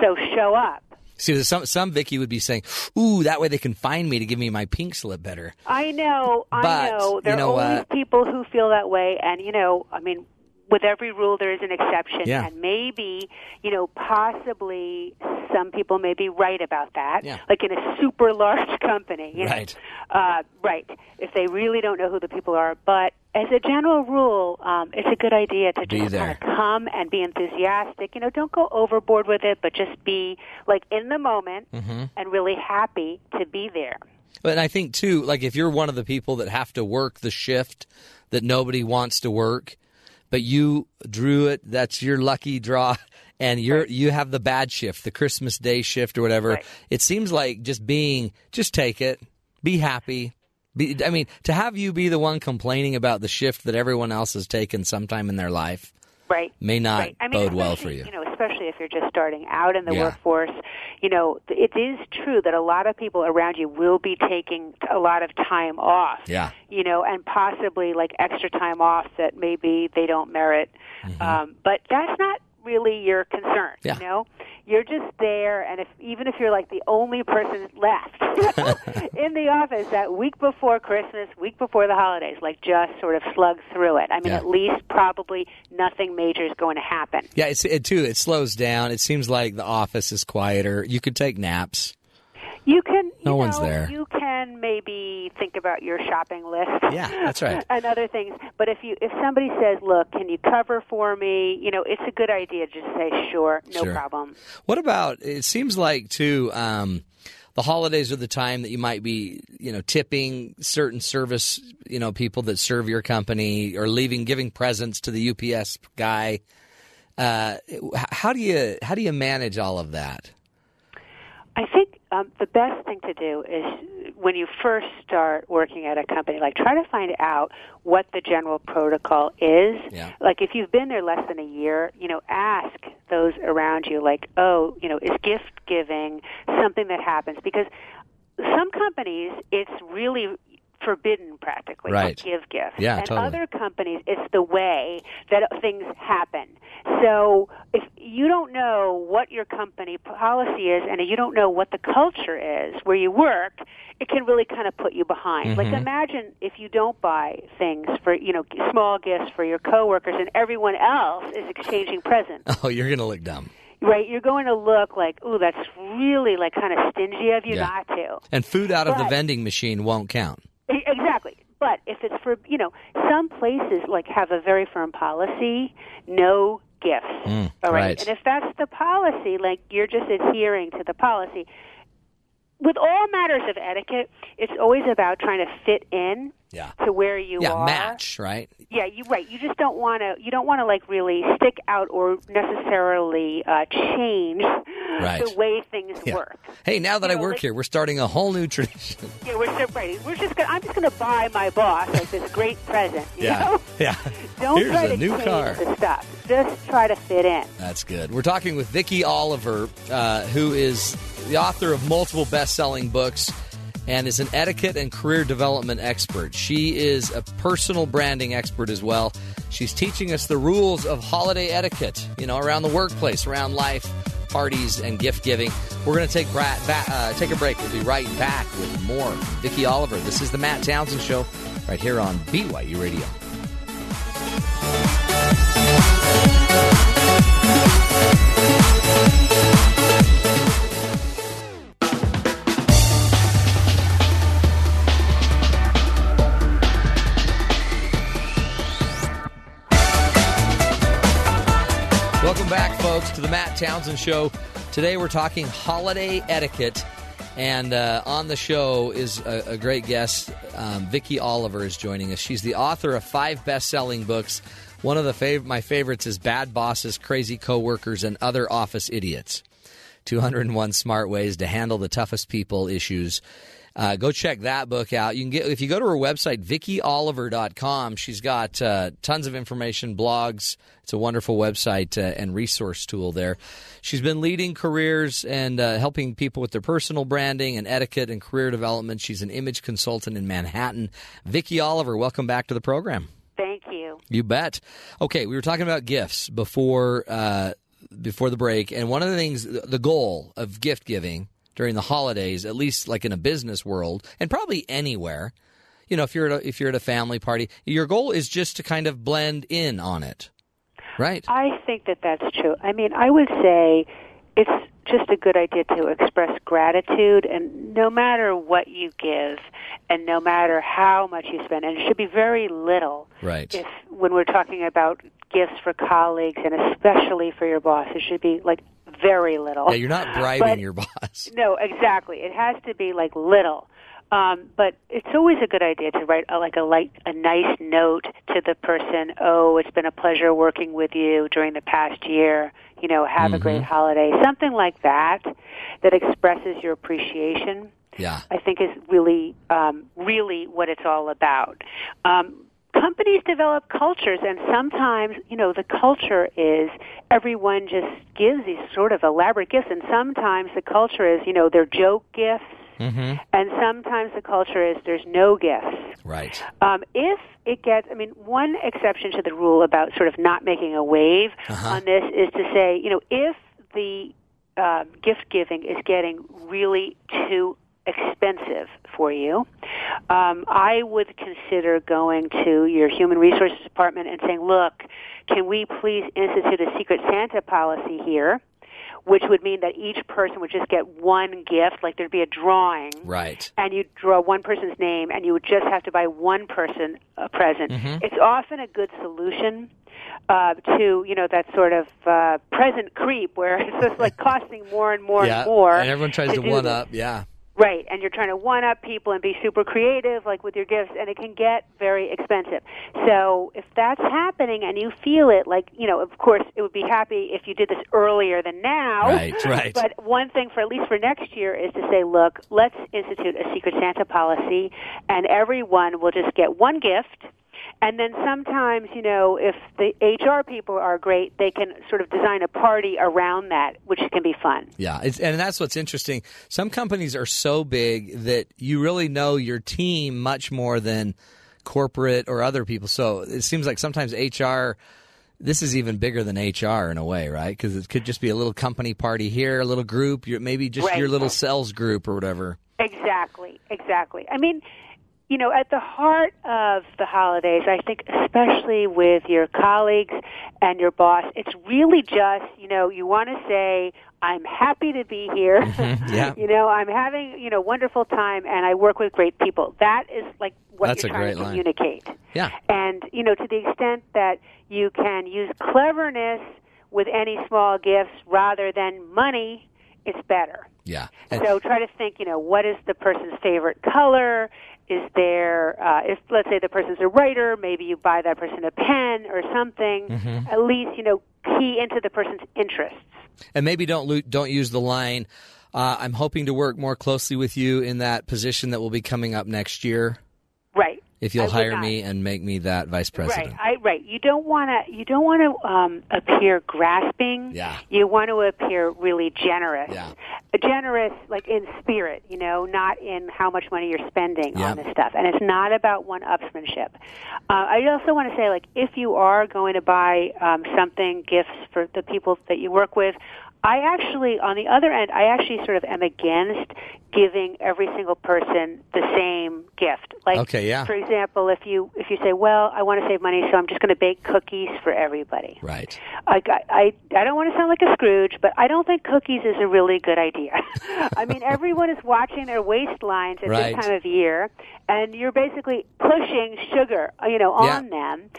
So show up. See, there's some some Vicky would be saying, "Ooh, that way they can find me to give me my pink slip better." I know, I But, know. There you know are always what? people who feel that way, and you know, I mean, with every rule there is an exception, Yeah. and maybe, you know, possibly some people may be right about that. Yeah. Like in a super large company, you know. Right. Uh, right. If they really don't know who the people are, but as a general rule, um, it's a good idea to Be just there. kind of come and be enthusiastic. You know, don't go overboard with it, but just be like in the moment Mm-hmm. and really happy to be there. But I think too, like if you're one of the people that have to work the shift that nobody wants to work, but you drew it, that's your lucky draw, and you're you have the bad shift, the Christmas Day shift or whatever. Right. It seems like just being, just take it, be happy. Be, I mean, to have you be the one complaining about the shift that everyone else has taken sometime in their life Right. may not right. I mean, bode well for you. You know, especially if you're just starting out in the Yeah. workforce. You know, it is true that a lot of people around you will be taking a lot of time off. Yeah. You know, and possibly like extra time off that maybe they don't merit. Um, but that's not really your concern. Yeah. You know, you're just there, and if even if you're like the only person left in the office that week before Christmas, week before the holidays, like just sort of slug through it. I mean, Yeah. at least probably nothing major is going to happen. Yeah, it's it too. It slows down. It seems like the office is quieter. You could take naps. You can. You No one's there. You can maybe think about your shopping list. Yeah, that's right. and other things. But if you if somebody says, "Look, can you cover for me?" You know, it's a good idea to just say, "Sure, no Sure. problem." What about? It seems like too. Um, the holidays are the time that you might be, you know, tipping certain service, you know, people that serve your company, or leaving, giving presents to the UPS guy. Uh, how do you how do you manage all of that? I think um, the best thing to do is when you first start working at a company, like try to find out what the general protocol is. Yeah. Like if you've been there less than a year, you know, ask those around you, like, oh, you know, is gift giving something that happens? Because some companies, it's really forbidden practically Right. to give gifts. Yeah, and totally. other companies, it's the way that things happen. So if you don't know what your company policy is and you don't know what the culture is where you work, it can really kind of put you behind. Like Mm-hmm. imagine if you don't buy things for, you know, small gifts for your coworkers and everyone else is exchanging presents. Oh, you're gonna look dumb. Right, you're going to look like, ooh, that's really like kind of stingy of you Yeah. not to. And food out of the vending machine won't count. Exactly. But if it's for, you know, some places like have a very firm policy, no gifts. all right? Mm, right. And if that's the policy, like you're just adhering to the policy. With all matters of etiquette, it's always about trying to fit in Yeah. to where you Yeah, are. match right. Yeah, you right. You just don't want to. You don't want to like really stick out or necessarily uh, change Right. the way things Yeah. work. Hey, now that You I know, work like- here, we're starting a whole new tradition. Yeah, we're so right. We're just. Gonna, I'm just going to buy my boss like this great present. You know? yeah. Don't Here's try a to new change car. the stuff. Just try to fit in. That's good. We're talking with Vicky Oliver, uh, who is the author of multiple best-selling books and is an etiquette and career development expert. She is a personal branding expert as well. She's teaching us the rules of holiday etiquette, you know, around the workplace, around life, parties, and gift giving. We're going to take bra- ba- uh, take a break. We'll be right back with more. Vicky Oliver. This is the Matt Townsend Show, right here on BYU Radio. Townsend Show. Today we're talking holiday etiquette, and uh, on the show is a, a great guest. Um, Vicky Oliver is joining us. She's the author of five best-selling books. One of the fav- my favorites is "Bad Bosses, Crazy Coworkers, and Other Office Idiots." 201 Smart Ways to Handle the Toughest People Issues. Uh, go check that book out. You can get if you go to her website vickyoliver.com. She's got uh, tons of information, blogs. It's a wonderful website uh, and resource tool there. She's been leading careers and uh, helping people with their personal branding and etiquette and career development. She's an image consultant in Manhattan. Vicky Oliver, welcome back to the program. Thank you. You bet. Okay, we were talking about gifts before uh, before the break, and one of the things, the goal of gift giving during the holidays, at least like in a business world, and probably anywhere, you know, if you're at a, if you're at a family party, your goal is just to kind of blend in on it, right? I think that that's true. I mean, I would say it's just a good idea to express gratitude, and no matter what you give, and no matter how much you spend, and it should be very little. Right. If when we're talking about gifts for colleagues, and especially for your boss, it should be like very little. Yeah, you're not bribing But- your boss. No, exactly. It has to be like little. Um, but it's always a good idea to write a, like a like a nice note to the person. Oh, it's been a pleasure working with you during the past year. You know, have a great holiday. Something like that that expresses your appreciation. Yeah. I think is really, um, really what it's all about. Um, companies develop cultures, and sometimes, you know, the culture is everyone just gives these sort of elaborate gifts, and sometimes the culture is, you know, they're joke gifts, Mm-hmm. and sometimes the culture is there's no gifts. Right. Um, if it gets, I mean, one exception to the rule about sort of not making a wave Uh-huh. on this is to say, you know, if the uh, gift giving is getting really too expensive for you, um, I would consider going to your human resources department and saying, look, can we please institute a Secret Santa policy here? Which would mean that each person would just get one gift, like there'd be a drawing Right. and you draw one person's name and you would just have to buy one person a present. Mm-hmm. It's often a good solution uh, to you know that sort of uh, present creep where it's just like costing more and more yeah. and more. and everyone tries to do one up. Yeah. Right, and you're trying to one up people and be super creative, like with your gifts, and it can get very expensive. So if that's happening and you feel it, like you know, of course, it would be happy if you did this earlier than now. Right, right. But one thing for at least for next year is to say, look, let's institute a Secret Santa policy, and everyone will just get one gift. And then sometimes, you know, if the HR people are great, they can sort of design a party around that, which can be fun. Yeah, it's, and that's what's interesting. Some companies are so big that you really know your team much more than corporate or other people. So it seems like sometimes HR. This is even bigger than HR in a way, right? Because it could just be a little company party here, a little group, your, maybe just Right. your little sales group or whatever. Exactly, exactly. I mean, you know, at the heart of the holidays, I think especially with your colleagues and your boss, it's really just, you know, you want to say, I'm happy to be here. yeah. you know, I'm having, you know, wonderful time and I work with great people. That is like what That's you're trying to line. communicate. Yeah. And, you know, to the extent that you can use cleverness with any small gifts rather than money, it's better. Yeah. And- So try to think, you know, what is the person's favorite color? Is there, uh, if let's say the person's a writer, maybe you buy that person a pen or something. Mm-hmm. At least, you know, key into the person's interests. and maybe don't lo- don't use the line. Uh, I'm hoping to work more closely with you in that position that will be coming up next year. If you'll hire not. me and make me that vice president. Right. I, right. You don't want to. You don't want to um, appear grasping. Yeah. You want to appear really generous. Yeah. Generous, like in spirit. You know, not in how much money you're spending Yeah. on this stuff. And it's not about one-upsmanship. Uh, I also want to say, like, if you are going to buy um, something, gifts for the people that you work with. I actually, on the other end, I actually sort of am against giving every single person the same gift. Like, Okay, yeah. for example, if you if you say, "Well, I want to save money, so I'm just going to bake cookies for everybody," Right. I, I I don't want to sound like a Scrooge, but I don't think cookies is a really good idea. I mean, everyone is watching their waistlines at Right. this time of year, and you're basically pushing sugar, you know, Yeah. on them.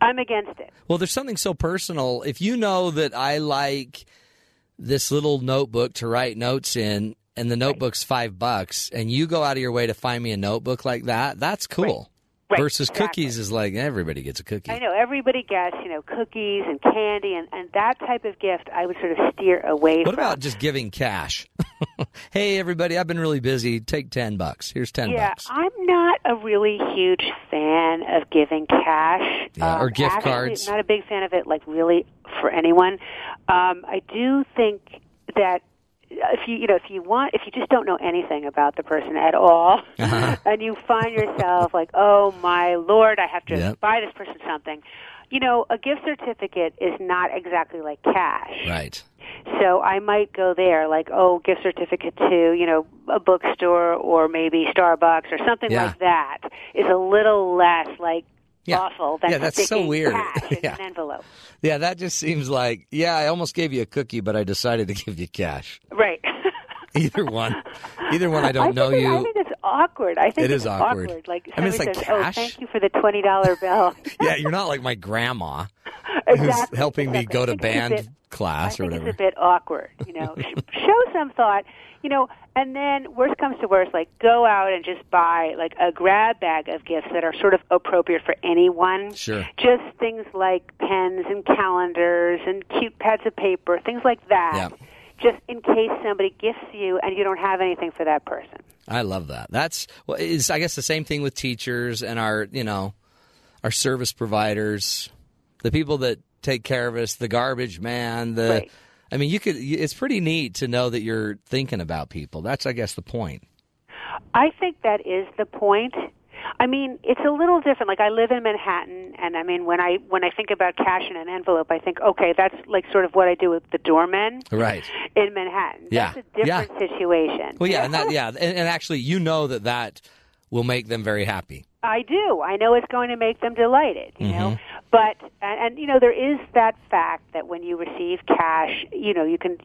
I'm against it. Well, there's something so personal. If you know that I like this little notebook to write notes in, and the notebook's five bucks, and you go out of your way to find me a notebook like that, that's cool. Right, Versus exactly. cookies is like everybody gets a cookie. I know everybody gets, you know, cookies and candy, and, and that type of gift I would sort of steer away What from. about just giving cash? hey, everybody, I've been really busy. Take ten bucks. Here's ten Yeah, bucks. I'm not a really huge fan of giving cash. Yeah, or gift actually, cards. Not a big fan of it, like really for anyone. Um, I do think that if you you know if you want if you just don't know anything about the person at all, Uh-huh. and you find yourself like, oh my lord, I have to Yep. buy this person something. You know, a gift certificate is not exactly like cash. Right. So I might go there, like, oh, gift certificate to, you know, a bookstore or maybe Starbucks or something Yeah. like that is a little less like Yeah. awful than Yeah, that's so weird. cash in Yeah. an envelope. Yeah, that just seems like yeah. I almost gave you a cookie, but I decided to give you cash. Right. Either one. Either one. I don't I know you. I think it's awkward. I think It it's is awkward. Like I mean, it's like says, oh, cash. "Oh, thank you for the twenty dollar bill." yeah, you're not like my grandma exactly, who's helping me go to think it's a band bit- class I or think whatever. it's a bit awkward, you know. Show some thought, you know, and then worst comes to worst, like go out and just buy like a grab bag of gifts that are sort of appropriate for anyone. Sure. Just things like pens and calendars and cute pads of paper, things like that. Yeah. Just in case somebody gifts you and you don't have anything for that person. I love that. That's well, is I guess the same thing with teachers and our you know our service providers, the people that take care of us, the garbage man. The Right. I mean, you could. It's pretty neat to know that you're thinking about people. That's I guess the point. I think that is the point. I mean, it's a little different. Like I live in Manhattan, and I mean, when I when I think about cash in an envelope, I think, okay, that's like sort of what I do with the doormen Right. in Manhattan. Yeah. That's a different situation. Well, yeah, and that yeah, and, and actually, you know that that will make them very happy. I do. I know it's going to make them delighted, you know. Mm-hmm. But and, and you know there is that fact that when you receive cash, you know you can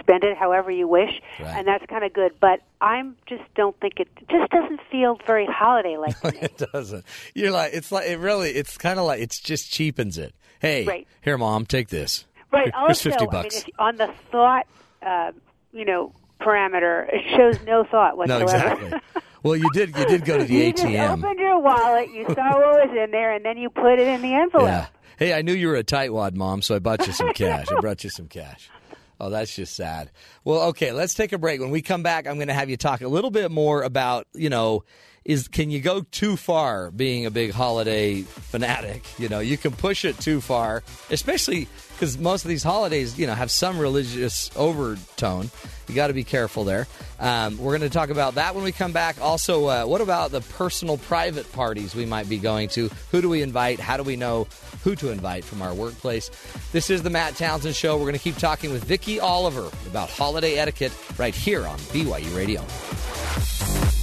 spend it however you wish, Right. and that's kind of good. But I'm just don't think it just doesn't feel very holiday like to me. it doesn't. You're like it's like it really. It's kind of like it's just cheapens it. Hey, Right. here, mom, take this. Right. Here's Also, fifty I mean, if, on the thought, uh, you know, parameter, it shows no thought no, whatsoever. exactly. well, you did. You did go to the ATM. you just opened your wallet, you saw what was in there, and then you put it in the envelope. Yeah. Hey, I knew you were a tightwad mom, so I bought you some cash. I brought you some cash. Oh, that's just sad. Well, okay, let's take a break. When we come back, I'm going to have you talk a little bit more about, you know, is can you go too far being a big holiday fanatic? You know, you can push it too far, especially because most of these holidays, you know, have some religious overtone. You got to be careful there. Um, we're going to talk about that when we come back. Also, uh, what about the personal private parties we might be going to? Who do we invite? How do we know who to invite from our workplace? This is the Matt Townsend Show. We're going to keep talking with Vicky Oliver about holiday etiquette right here on BYU Radio.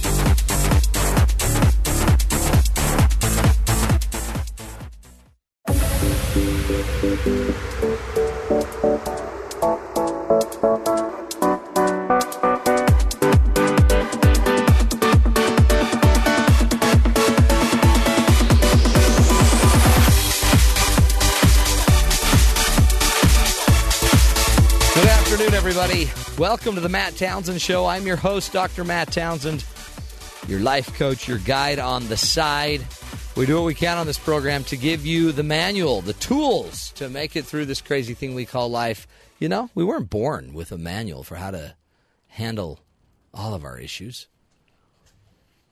Welcome to the Matt Townsend Show. I'm your host, Dr. Matt Townsend, your life coach, your guide on the side. We do what we can on this program to give you the manual, the tools to make it through this crazy thing we call life. You know, we weren't born with a manual for how to handle all of our issues.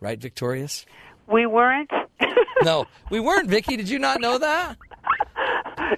Right, Victorious? We weren't. No, we weren't, Vicky. Did you not know that?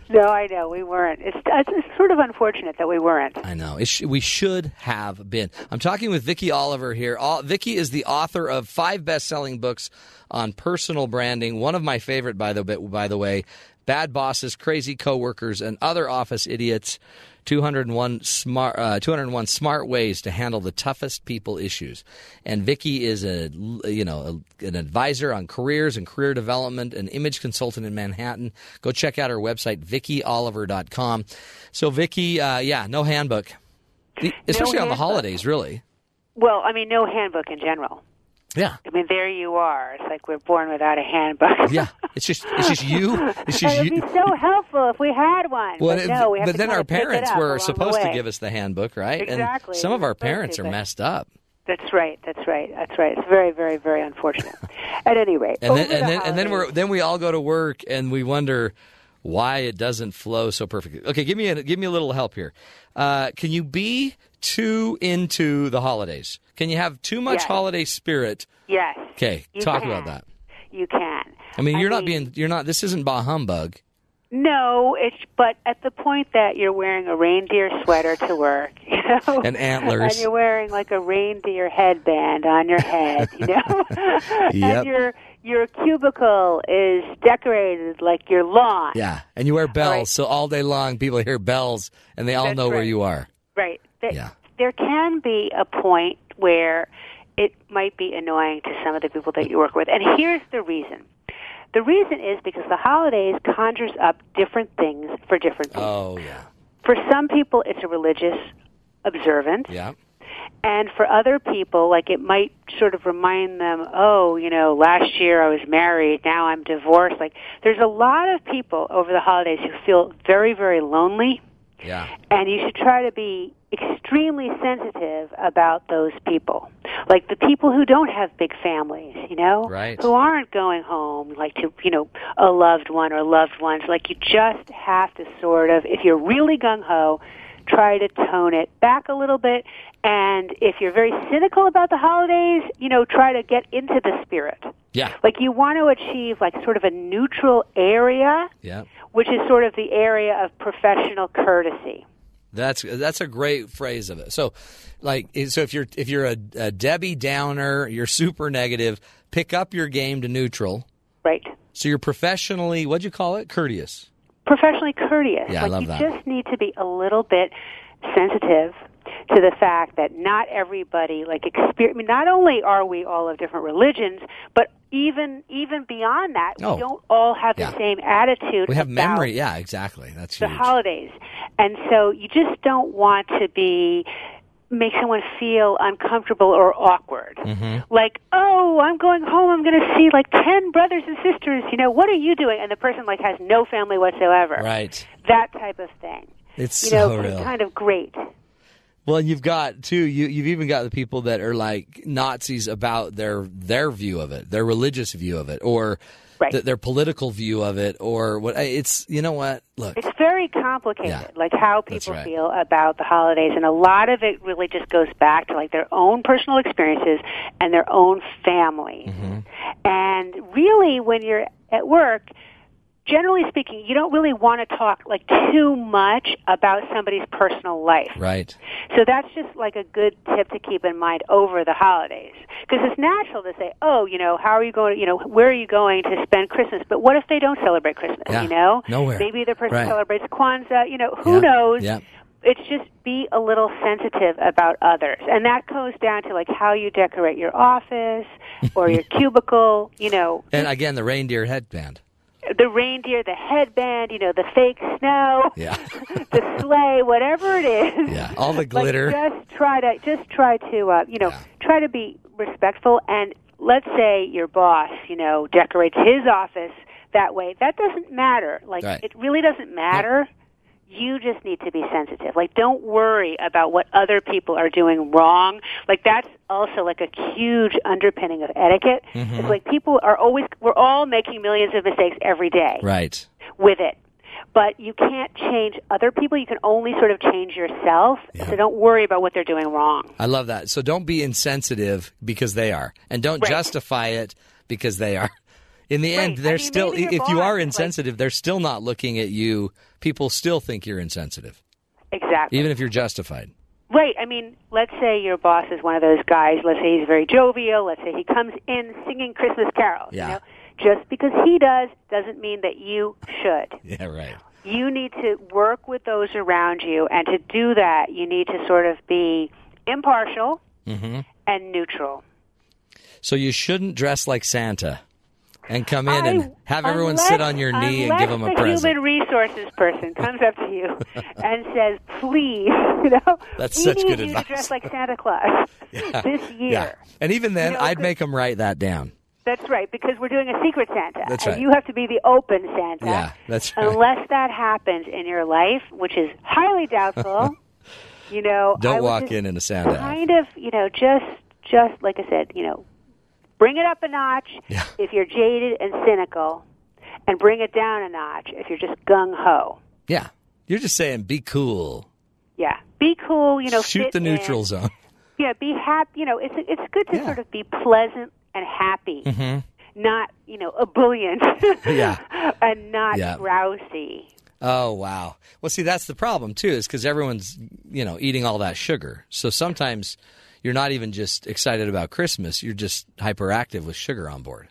no, I know we weren't. It's, it's sort of unfortunate that we weren't. I know. Sh- we should have been. I'm talking with Vicky Oliver here. All- Vicky is the author of five best-selling books on personal branding. One of my favorite, by the by the way, "Bad Bosses, Crazy Coworkers, and Other Office Idiots." 201 smart uh, 201 smart ways to handle the toughest people issues. And Vicky is a you know a, an advisor on careers and career development, an image consultant in Manhattan. Go check out her website vickyoliver.com. So Vicky, uh, yeah, no handbook. Especially on the holidays, really. Well, I mean, no handbook in general. Yeah. I mean, there you are. It's like we're born without a handbook. Yeah. It's just it's just you. It's just it'd you. be so helpful if we had one. Well, but no, we have but then our parents were supposed to give us the handbook, right? Exactly. And some of our parents to, are messed up. That's right. That's right. That's right. It's very, very, very unfortunate. At any rate, And then over and the then and then we're then we all go to work and we wonder why it doesn't flow so perfectly. Okay, give me a give me a little help here. Uh, can you be too into the holidays? Can you have too much Yes. holiday spirit? yes. Okay, talk can. about that. You can. I mean, you're not mean, being you're not. This isn't bah humbug. No, it's but at the point that you're wearing a reindeer sweater to work, you know, And antlers. and you're wearing like a reindeer headband on your head, you know, Yep. and your your cubicle is decorated like your lawn. Yeah, and you wear bells, right. so all day long people hear bells and they all That's know where you are. Right. There, Yeah. there can be a point where it might be annoying to some of the people that you work with. And here's the reason. The reason is because the holidays conjures up different things for different people. Oh yeah, For some people, it's a religious observance. yeah. And for other people, like it might sort of remind them, oh, you know, last year I was married, now I'm divorced. Like there's a lot of people over the holidays who feel very, very lonely Yeah. and you should try to be extremely sensitive about those people like the people who don't have big families you know Right. who aren't going home like to you know a loved one or loved ones like you just have to sort of if you're really gung ho try to tone it back a little bit and if you're very cynical about the holidays you know try to get into the spirit Yeah. like you want to achieve like sort of a neutral area Yeah. which is sort of the area of professional courtesy That's that's a great phrase of it. So, like, eh, so if you're if you're a, a Debbie Downer, you're super negative. pick up your game to neutral. Right. So you're professionally, what'd you call it? Courteous. Professionally courteous. Yeah, I love you that. just need to be a little bit sensitive to the fact that not everybody like experience. I mean, not only are we all of different religions, but even even beyond that, Oh. we don't all have Yeah. the same attitude. We have memory. Yeah, exactly. That's the huge. holidays. And so you just don't want to be make someone feel uncomfortable or awkward. Mm-hmm. Like, "Oh, I'm going home. I'm going to see like 10 brothers and sisters. You know, what are you doing?" And the person like has no family whatsoever. Right. That type of thing. It's You so know, real. kind of great. Well, and you've got too. You you've even got the people that are like Nazis about their their view of it, their religious view of it, or Right. th- their political view of it, or what. It's you know what? Look, It's very complicated, Yeah. like how people right. feel about the holidays, and a lot of it really just goes back to like their own personal experiences and their own family. Mm-hmm. And really, when you're at work, generally speaking, you don't really want to talk like too much about somebody's personal life. right? So that's just like a good tip to keep in mind over the holidays. Because it's natural to say, oh, you know, how are you going to, you know, where are you going to spend Christmas? But what if they don't celebrate Christmas, Yeah, you know? nowhere. Maybe the person Right. celebrates Kwanzaa, you know, who Yeah, knows? yeah. It's just be a little sensitive about others. And that goes down to like how you decorate your office or your cubicle, you know, And again, the reindeer headband. The reindeer, the headband, you know, the fake snow, Yeah. the sleigh, whatever it is. Yeah, all the glitter. Like just try to just try to uh, you know Yeah. try to be respectful. And let's say your boss, you know, decorates his office that way. That doesn't matter. Like Right. it really doesn't matter. You just need to be sensitive. Like don't worry about what other people are doing wrong. Like that's also like a huge underpinning of etiquette. Mm-hmm. It's like people are always we're all making millions of mistakes every day Right. with it. But you can't change other people. You can only sort of change yourself. So don't worry about what they're doing wrong. I love that. So don't be insensitive because they are, and don't Right. justify it because they are. In the end, Right. I they're mean, still. If you are is like- insensitive, they're still not looking at you. People still think you're insensitive, Exactly. even if you're justified. Right. I mean, let's say your boss is one of those guys. Let's say he's very jovial. Let's say he comes in singing Christmas carols. Yeah. You know? Just because he does doesn't mean that you should. Yeah, right. You need to work with those around you, and to do that, you need to sort of be impartial Mm-hmm. and neutral. So you shouldn't dress like Santa and come in I- and have everyone unless- sit on your knee and give them a the present. human resources person comes up to you and says, "Please, you know, That's we such need good you advice. to dress like Santa Claus this year." Yeah, and even then, You know, I'd make them write that down. That's right, because we're doing a secret Santa, That's and right. you have to be the open Santa. Yeah, that's right. Unless that happens in your life, which is highly doubtful, you know, Don't would walk in in a Santa. Kind of, you know, just, just like I said, you know, bring it up a notch Yeah. if you're jaded and cynical, and bring it down a notch if you're just gung ho. Yeah, you're just saying, be cool. Yeah, be cool. You know, Shoot the in. neutral zone. Yeah, be happy. You know, it's it's good to Yeah. sort of be pleasant and happy, mm-hmm. not you know ebullient. Yeah. and not Yeah. Oh wow. Well, see, that's the problem too, is because everyone's you know eating all that sugar. So sometimes you're not even just excited about Christmas; you're just hyperactive with sugar on board.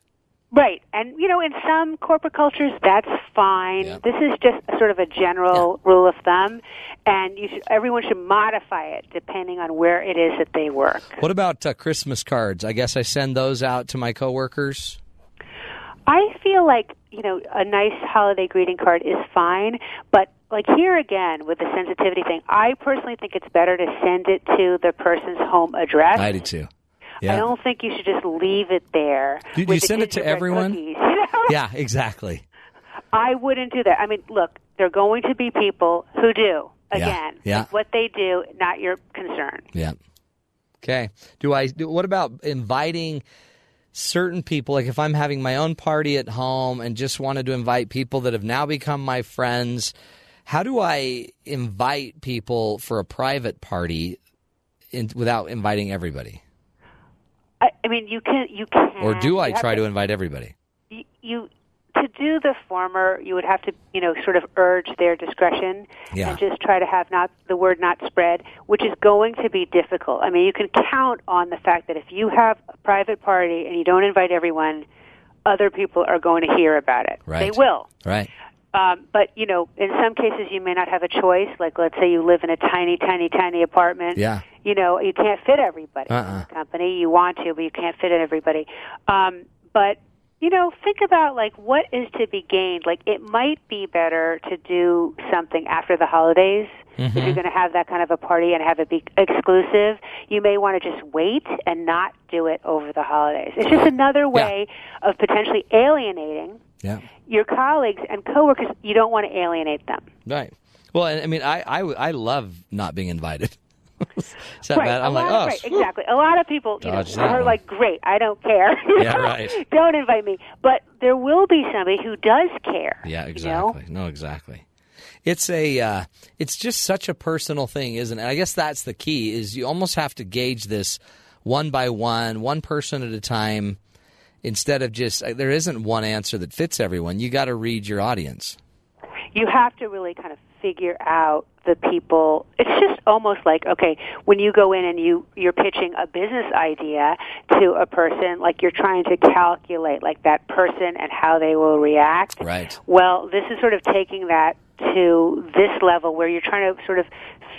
Right, and you know, in some corporate cultures, that's fine. Yeah. This is just sort of a general rule of thumb, and you should, everyone should modify it depending on where it is that they work. What about uh, Christmas cards? I guess I send those out to my coworkers. I feel like you know a nice holiday greeting card is fine, but like here again with the sensitivity thing, I personally think it's better to send it to the person's home address. I do too. I don't think you should just leave it there. Do- do you the send it to everyone? cookies, you know? Yeah. Exactly. I wouldn't do that. I mean, look, there are going to be people who do. Again, yeah. It's what they do, not your concern. Yeah. Okay. Do I? Do, what about inviting certain people? Like if I'm having my own party at home and just wanted to invite people that have now become my friends, how do I invite people for a private party in, without inviting everybody? I, I mean, you can, you can. Or do I try to invite everybody? You, you to do the former, you would have to, you know, sort of urge their discretion Yeah. and just try to have not the word not spread, which is going to be difficult. I mean, you can count on the fact that if you have a private party and you don't invite everyone, other people are going to hear about it. Right. They will. Right. Um, but you know, in some cases, you may not have a choice. Like, let's say you live in a tiny, tiny, tiny apartment. Yeah. You know, you can't fit everybody Uh-uh. in the company. You want to, but you can't fit in everybody. Um, but you know, think about like what is to be gained. Like, it might be better to do something after the holidays. Mm-hmm. If you're going to have that kind of a party and have it be exclusive, you may want to just wait and not do it over the holidays. It's just another way of potentially alienating Yeah. your colleagues and coworkers, you don't want to alienate them. Right. Well, I mean, I, I, I love not being invited. Is that right. bad? a I'm like, oh, right, exactly. A lot of people, you know, Dodge are one. like, great, I don't care. Yeah, right. don't invite me. But there will be somebody who does care. Yeah, you know? exactly. No, exactly. It's a uh, it's just such a personal thing, isn't it? I guess that's the key is you almost have to gauge this one by one, one person at a time instead of just uh, there isn't one answer that fits everyone. You got to read your audience. you have to really kind of figure out the people it's just almost like okay when you go in and you you're pitching a business idea to a person like you're trying to calculate like that person and how they will react Right. well this is sort of taking that to this level where you're trying to sort of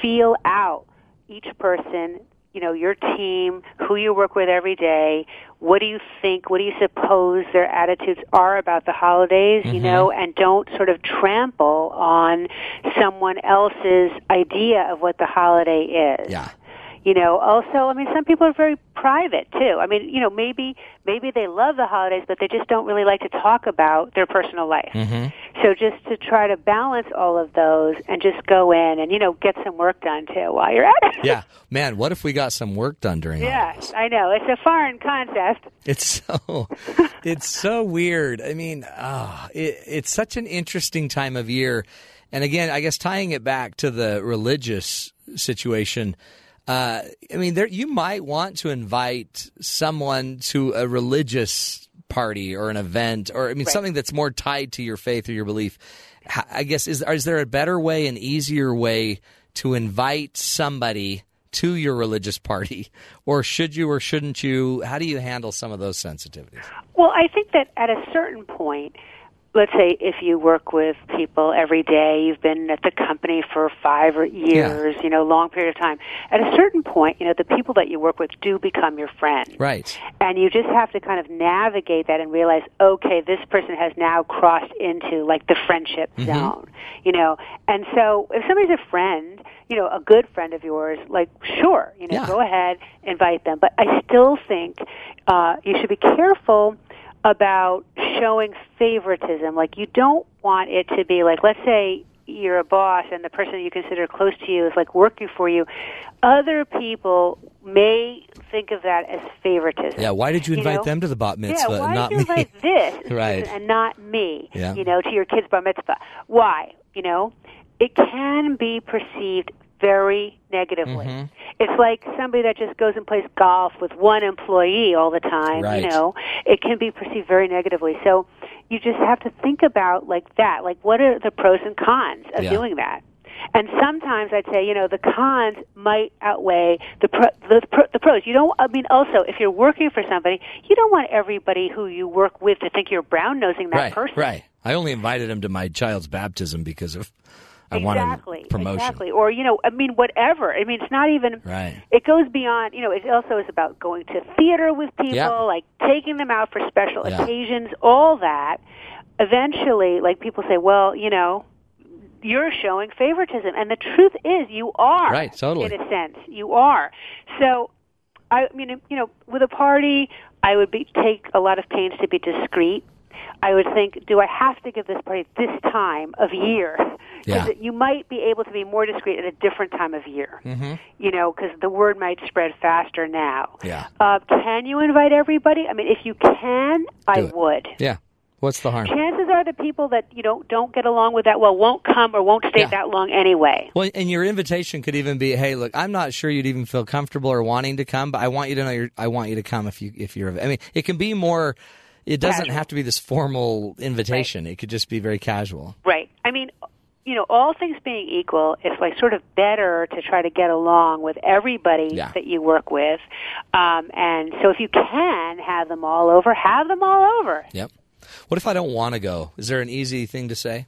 feel out each person you know your team who you work with every day what do you think what do you suppose their attitudes are about the holidays you mm-hmm. know and don't sort of trample on someone else's idea of what the holiday is Yeah. You know also i mean some people are very private too. I mean you know maybe maybe they love the holidays but they just don't really like to talk about their personal life. So just to try to balance all of those and just go in and you know get some work done too while you're at it. Yeah, man. What if we got some work done during yeah i know. It's a foreign concept It's so it's so weird. I mean, ah, it, it's such an interesting time of year, and again, I guess tying it back to the religious situation. Uh, I mean, there you might want to invite someone to a religious party or an event, or I mean, something that's more tied to your faith or your belief. I guess is is there a better way, an easier way to invite somebody? to your religious party or should you or shouldn't you how do you handle some of those sensitivities Well, I think that at a certain point, let's say if you work with people every day, you've been at the company for five or years, you know, long period of time. At a certain point, you know, the people that you work with do become your friends. right And you just have to kind of navigate that and realize, okay, this person has now crossed into like the friendship Mm-hmm. zone, you know. And so if somebody's a friend, you know, a good friend of yours, like sure, you know, Yeah. go ahead, invite them. But I still think uh, you should be careful about showing favoritism. Like you don't want it to be like, let's say you're a boss and the person you consider close to you is like working for you. Other people may think of that as favoritism. yeah why did you You invite know? them to the bat Yeah, mitzvah why and not did you me invite this Right. and not me? Yeah. You know, to your kid's bar mitzvah. Why? You know, it can be perceived very negatively. Mm-hmm. It's like somebody that just goes and plays golf with one employee all the time. Right. You know, it can be perceived very negatively. So you just have to think about like that. Like, what are the pros and cons of Yeah. doing that? And sometimes I'd say, you know, the cons might outweigh the pro, the, pro, the pros. You don't. I mean, also, if you're working for somebody, you don't want everybody who you work with to think you're brown nosing that right person. right i only invited him to my child's baptism because of i exactly, wanted promotion Exactly. Or, you know, I mean, whatever. I mean, it's not even. Right. It goes beyond, you know, it also is about going to theater with people, like taking them out for special Yeah. occasions, all that. Eventually, like people say, well, you know, you're showing favoritism. And the truth is, you are. Right, totally. In a sense, you are. So, I mean, you know, with a party, I would be, take a lot of pains to be discreet. I would think, do I have to give this party this time of year? 'Cause Yeah. you might be able to be more discreet at a different time of year. Mm-hmm. You know, because the word might spread faster now. Yeah. Uh, can you invite everybody? I mean, if you can, I it. would. yeah what's the harm Chances are the people that you don't don't get along with that well won't come or won't stay Yeah. that long anyway. Well, and your invitation could even be, "Hey, look, I'm not sure you'd even feel comfortable or wanting to come, but I want you to know you're, I want you to come if you if you're." I mean, it can be more. It doesn't casual. have to be this formal invitation. It could just be very casual. Right. I mean, you know, all things being equal, it's like sort of better to try to get along with everybody Yeah. that you work with. Um, and so if you can have them all over, have them all over. Yep. What if I don't want to go? Is there an easy thing to say?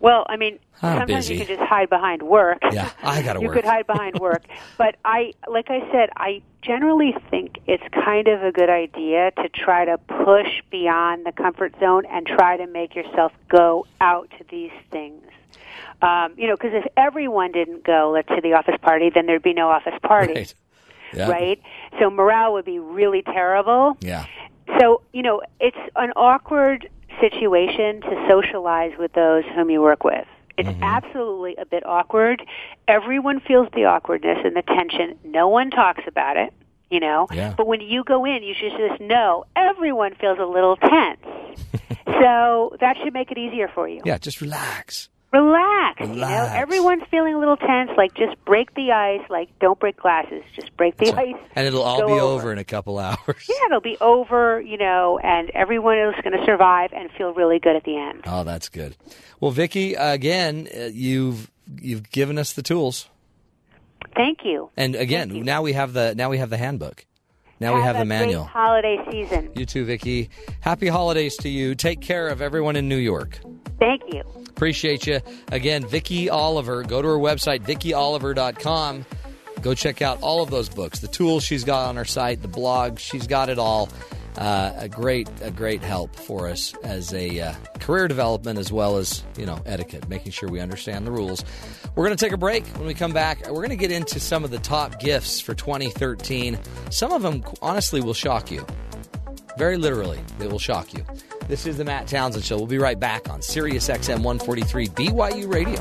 Well, I mean, I'm sometimes busy. you can just hide behind work. Yeah, I gotta work. you could hide behind work, but I, like I said, I generally think it's kind of a good idea to try to push beyond the comfort zone and try to make yourself go out to these things. Um, you know, because if everyone didn't go to the office party, then there'd be no office party, Right. Yeah. right? So morale would be really terrible. Yeah. So, you know, it's an awkward situation to socialize with those whom you work with. It's Mm-hmm. absolutely a bit awkward. Everyone feels the awkwardness and the tension. No one talks about it, you know. Yeah. But when you go in, you should just know everyone feels a little tense. so that should make it easier for you. Yeah. Just relax. Relax, you know. Everyone's feeling a little tense. Like just break the ice. Like don't break glasses. Just break the ice. And it'll all be over. over in a couple hours. Yeah, it'll be over, you know, and everyone is going to survive and feel really good at the end. Oh, that's good. Well, Vicky, again, uh, you've you've given us the tools, Thank you. and again, you. now we have the now we have the handbook. Now we have the manual. holiday season. You too, Vicky. Happy holidays to you. Take care of everyone in New York. Thank you. Appreciate you. Again, Vicky Oliver. Go to her website, vickyoliver.com. Go check out all of those books, the tools she's got on her site, the blog. She's got it all. Uh, a great, a great help for us as a uh, career development as well as you know etiquette, making sure we understand the rules. We're going to take a break. When we come back, we're going to get into some of the top gifts for 2013. Some of them, honestly, will shock you. Very literally, they will shock you. This is the Matt Townsend Show. We'll be right back on Sirius XM 143 BYU Radio.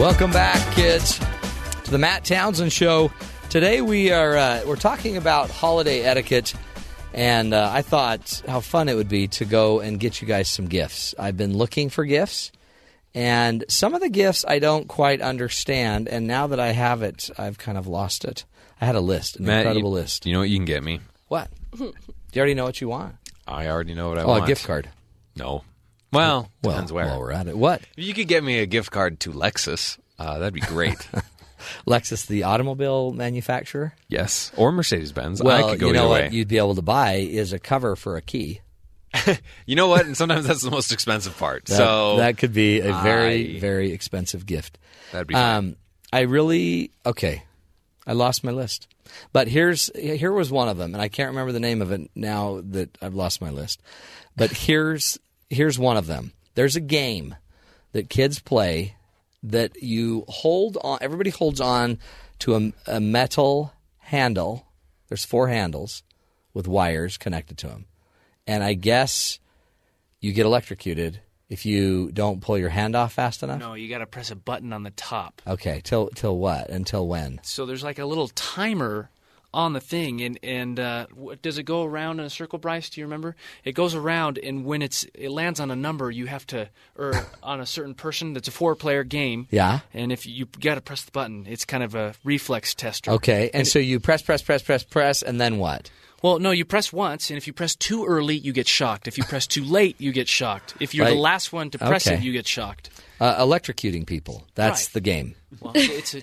Welcome back, kids, to the Matt Townsend Show. Today we are uh, we're talking about holiday etiquette, and uh, I thought how fun it would be to go and get you guys some gifts. I've been looking for gifts, and some of the gifts I don't quite understand, and now that I have it, I've kind of lost it. I had a list, an Matt, incredible you, list. You know what you can get me? What? Do you already know what you want? I already know what I want. Oh, want. a gift card. No. Well, Well, depends where. while we're at it, what? If you could get me a gift card to Lexus, uh, that'd be great. Lexus, the automobile manufacturer. yes. Or Mercedes Benz. Well, I could go you know what way. you'd be able to buy is a cover for a key. You know what? And sometimes that's the most expensive part. That, so that could be a very, I- very expensive gift. That'd be. Um, I really okay. I lost my list, but here's here was one of them, and I can't remember the name of it now that I've lost my list. But here's here's one of them. There's a game that kids play that you hold on. Everybody holds on to a, a metal handle. There's four handles with wires connected to them, and I guess you get electrocuted if you don't pull your hand off fast enough. No, you got to press a button on the top. Okay, till till what? Until when? So there's like a little timer on the thing, and and uh, does it go around in a circle, Bryce? Do you remember? It goes around, and when it's it lands on a number, you have to, or on a certain person. That's a four-player game. Yeah. And if you, got to press the button, it's kind of a reflex tester. Okay, and so you press, press, press, press, press, and then what? Well, no, you press once, and if you press too early, you get shocked. If you press too late, you get shocked. If you're Right. the last one to press Okay. it, you get shocked. Uh, electrocuting people. That's Right. the game. Well, it's a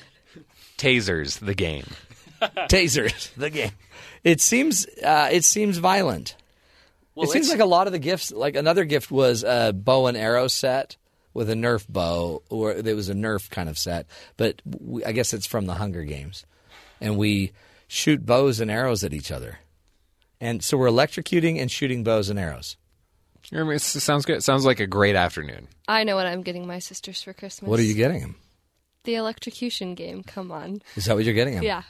Tasers, the game. Tasers. the game. It seems. Uh, it seems violent. well, it seems like a lot of the gifts. Like another gift was a bow and arrow set with a Nerf bow, or it was a Nerf kind of set. But we, I guess it's from the Hunger Games, and we shoot bows and arrows at each other, and so we're electrocuting and shooting bows and arrows. I mean, it sounds good. It sounds like a great afternoon. I know what I'm getting my sisters for Christmas. What are you getting them? The electrocution game. Come on. Is that what you're getting them? Yeah.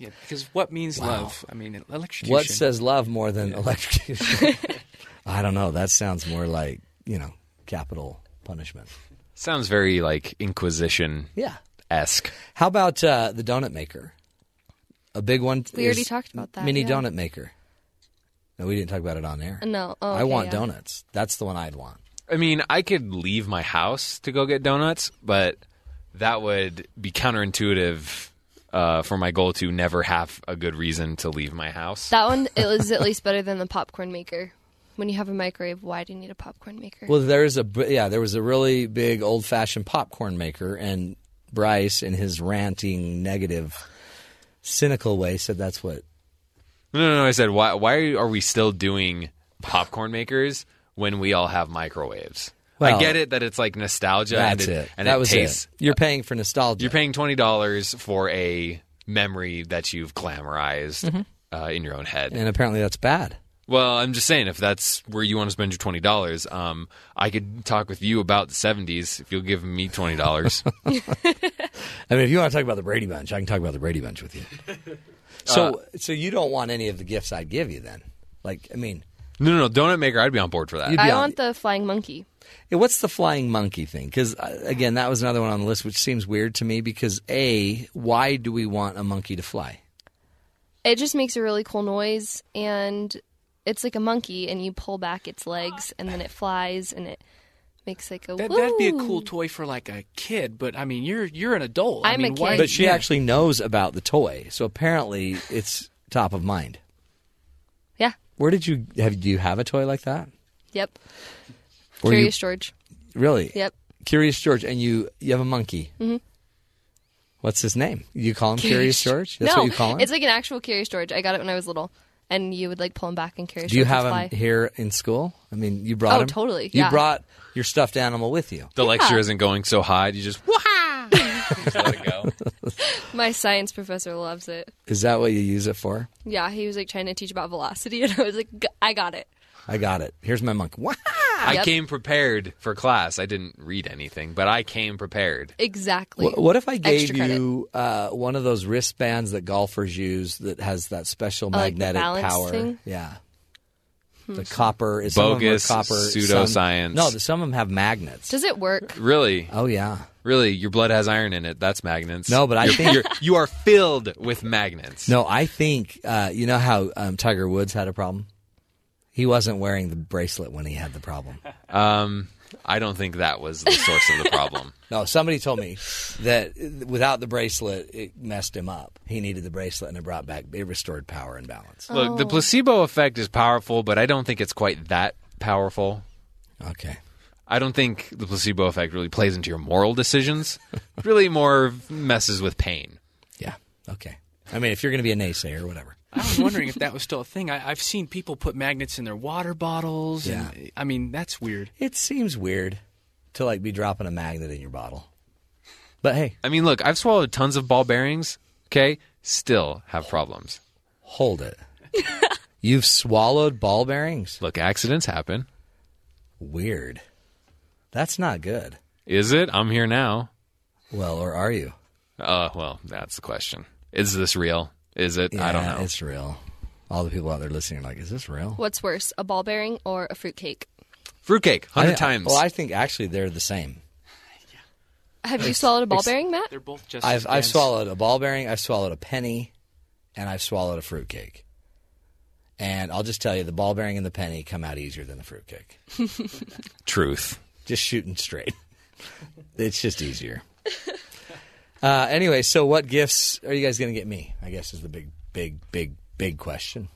Yeah, because what means love? I mean, electrocution. What says love more than electrocution? I don't know. That sounds more like you know capital punishment. Sounds very like Inquisition Yeah. esque. How about uh, the donut maker? A big one. We already talked about that, Mini yeah. donut maker. No, we didn't talk about it on air. No. Oh, I okay, want yeah. donuts. That's the one I'd want. I mean, I could leave my house to go get donuts, but that would be counterintuitive uh, for my goal to never have a good reason to leave my house. That one it was at least better than the popcorn maker. When you have a microwave, why do you need a popcorn maker? Well, there's a b- yeah, there was a really big old fashioned popcorn maker, and Bryce, in his ranting, negative, cynical way, said that's what. No, no, no. I said, why, why are we still doing popcorn makers when we all have microwaves? Well, I get it that it's like nostalgia That's and it, it. and that it was tastes. it. You're paying for nostalgia. You're paying twenty dollars for a memory that you've glamorized Mm-hmm. uh, in your own head. and apparently that's bad. Well, I'm just saying, if that's where you want to spend your twenty dollars, um, I could talk with you about the '70s if you'll give me twenty dollars. I mean, if you want to talk about the Brady Bunch, I can talk about the Brady Bunch with you. So, so you don't want any of the gifts I'd give you then? Like, I mean, no, no, no, donut maker. I'd be on board for that. You'd I on- want the flying monkey. Yeah, what's the flying monkey thing? Because uh, again, that was another one on the list, which seems weird to me. Because a, why do we want a monkey to fly? It just makes a really cool noise, and it's like a monkey, and you pull back its legs, and then it flies, and it makes like a. That, that'd be a cool toy for like a kid, but I mean, you're you're an adult. I I'm a mean, why- kid. But she yeah. actually knows about the toy, so apparently it's top of mind. Yeah. Where did you have? Do you have a toy like that? Yep. Where you- Curious George. Really? Yep. Curious George, and you you have a monkey. Mm-hmm. What's his name? You call him Curious George? That's no, what you call him. it's like an actual Curious George. I got it when I was little, and you would like pull him back and Curious Do you George have would him fly. here in school? I mean, you brought Oh, him. totally, You yeah. brought your stuffed animal with you. the lecture isn't going so high. You just wah just let it go. My science professor loves it. Is that what you use it for? Yeah, he was like trying to teach about velocity, and I was like, "G- I got it. I got it. Here's my monkey. Wow. I Yep. came prepared for class. I didn't read anything, but I came prepared. Exactly. Wh- What if I gave you uh, one of those wristbands that golfers use that has that special like the magnetic balance power? thing? Yeah. The copper is some of them are Bogus copper. pseudoscience. Some, no, some of them have magnets. Does it work? Really, oh yeah. really, your blood has iron in it. That's magnets. No, but I You're- think- you're, you are filled with magnets. No, I think uh, you know how um, Tiger Woods had a problem. He wasn't wearing the bracelet when he had the problem. Um, I don't think that was the source of the problem. No, somebody told me that without the bracelet, it messed him up. He needed the bracelet, and it brought back, it restored power and balance. Look, the placebo effect is powerful, but I don't think it's quite that powerful. Okay. I don't think the placebo effect really plays into your moral decisions. Really more messes with pain. Yeah. Okay. I mean, if you're going to be a naysayer, whatever. I was wondering if that was still a thing. I, I've seen people put magnets in their water bottles. Yeah. And, I mean, that's weird. It seems weird to like be dropping a magnet in your bottle. But hey, I mean, look, I've swallowed tons of ball bearings. Okay, still have problems. hold it. You've swallowed ball bearings? Look, accidents happen. Weird. That's not good. Is it? I'm here now. Well, or are you? Uh, well, that's the question. Is this real? Is it? I don't Yeah, know. It's real. All the people out there listening are like, is this real? What's worse, a ball bearing or a fruitcake? Fruitcake, hundred I- times. Well, I think actually they're the same. Have you swallowed a ball bearing, Matt? They're both just. I've I've swallowed a ball bearing, I've swallowed a penny, and I've swallowed a fruitcake. And I'll just tell you, the ball bearing and the penny come out easier than the fruitcake. Truth. Just shooting straight. it's just easier. Uh, anyway, so what gifts are you guys going to get me? I guess is the big, big, big, big question.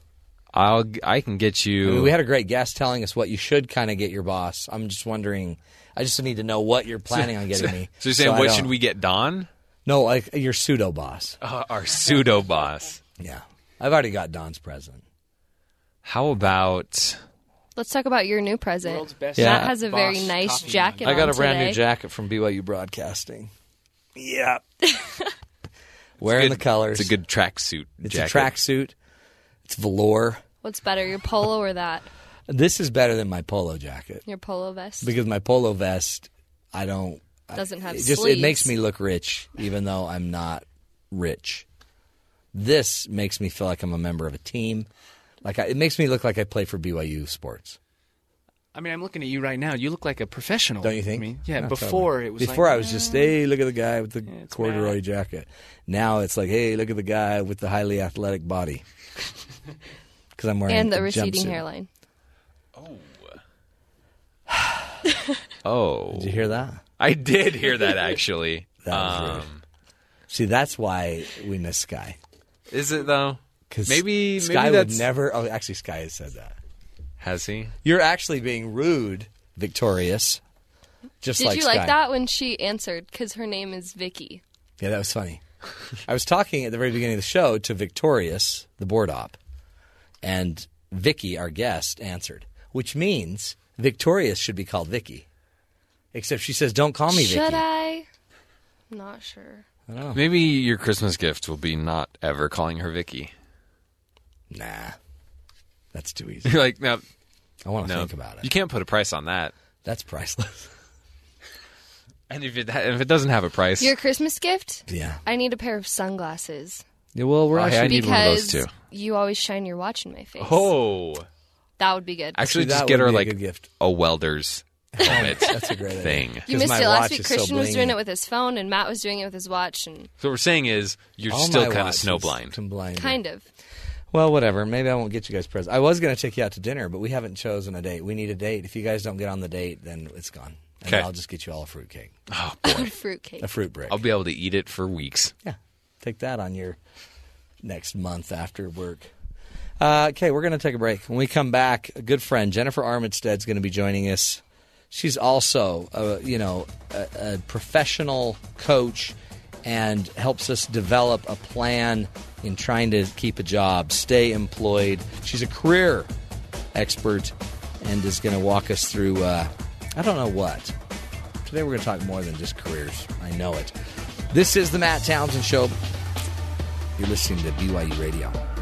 I'll. I can get you. I mean, we had a great guest telling us what you should kind of get your boss. I'm just wondering. I just need to know what you're planning on getting me. so you're saying I what should we get Don? No, like your pseudo boss. Uh, our pseudo boss. Yeah, I've already got Don's present. How about? Let's talk about your new present. World's best Yeah. Matt has a very nice coffee jacket. I got a on brand today. new jacket from BYU Broadcasting. Yeah. Wearing the colors. It's a good tracksuit. It's jacket. a tracksuit. It's velour. What's better, your polo or that? This is better than my polo jacket Your polo vest? because my polo vest, I don't. Doesn't have it just sleeves. it makes me look rich, even though I'm not rich. This makes me feel like I'm a member of a team. Like I, it makes me look like I play for BYU sports. I mean, I'm looking at you right now. You look like a professional. Don't you think? I mean, yeah. No, before totally. it was before like, I was just hey, look at the guy with the it's corduroy Matt. jacket. Now it's like hey, look at the guy with the highly athletic body. because I'm wearing and the a receding jumpsuit. hairline. Oh, oh. Did you hear that? I did hear that actually. That was rude. um, See, that's why we miss Sky. is it though? Because Maybe Sky maybe would never. Oh, actually, Sky has said that. Has he? You're actually being rude, Victorious. Just Did like you like Sky. that when she answered? Because her name is Vicky. Yeah, that was funny. I was talking at the very beginning of the show to Victorious, the board op, and Vicky, our guest, answered, which means Victorious should be called Vicky. Except she says, "Don't call me Should Vicky." I? I'm not sure. Maybe your Christmas gift will be not ever calling her Vicky. Nah, that's too easy. You're like, no, I want to no, think about it. You can't put a price on that. That's priceless. And if it if it doesn't have a price, Your Christmas gift? yeah. I need a pair of sunglasses Yeah, well, we're Oh, hey, actually I need one of those because too. you always shine your watch in my face. oh, That would be good. actually, See, just get her be a like gift. a welder's helmet That's a great idea. thing. you 'cause missed it last week. is so Christian was doing it with his phone, and Matt was doing it with his watch, and So what we're saying is you're All still kind of watches snowblind. blind kind of. Well, whatever. Maybe I won't get you guys presents. I was going to take you out to dinner, but we haven't chosen a date. We need a date. If you guys don't get on the date, then it's gone. And Okay. I'll just get you all a fruitcake, Oh boy, Fruitcake. a fruit brick. I'll be able to eat it for weeks. yeah, take that on your next month after work. Uh, okay, we're going to take a break. When we come back, a good friend Jennifer Armitstead's going to be joining us. She's also, a, you know, a, a professional coach and helps us develop a plan in trying to keep a job, stay employed. She's a career expert and is going to walk us through. Uh, I don't know what. Today we're going to talk more than just careers. I know it. This is the Matt Townsend Show. You're listening to BYU Radio.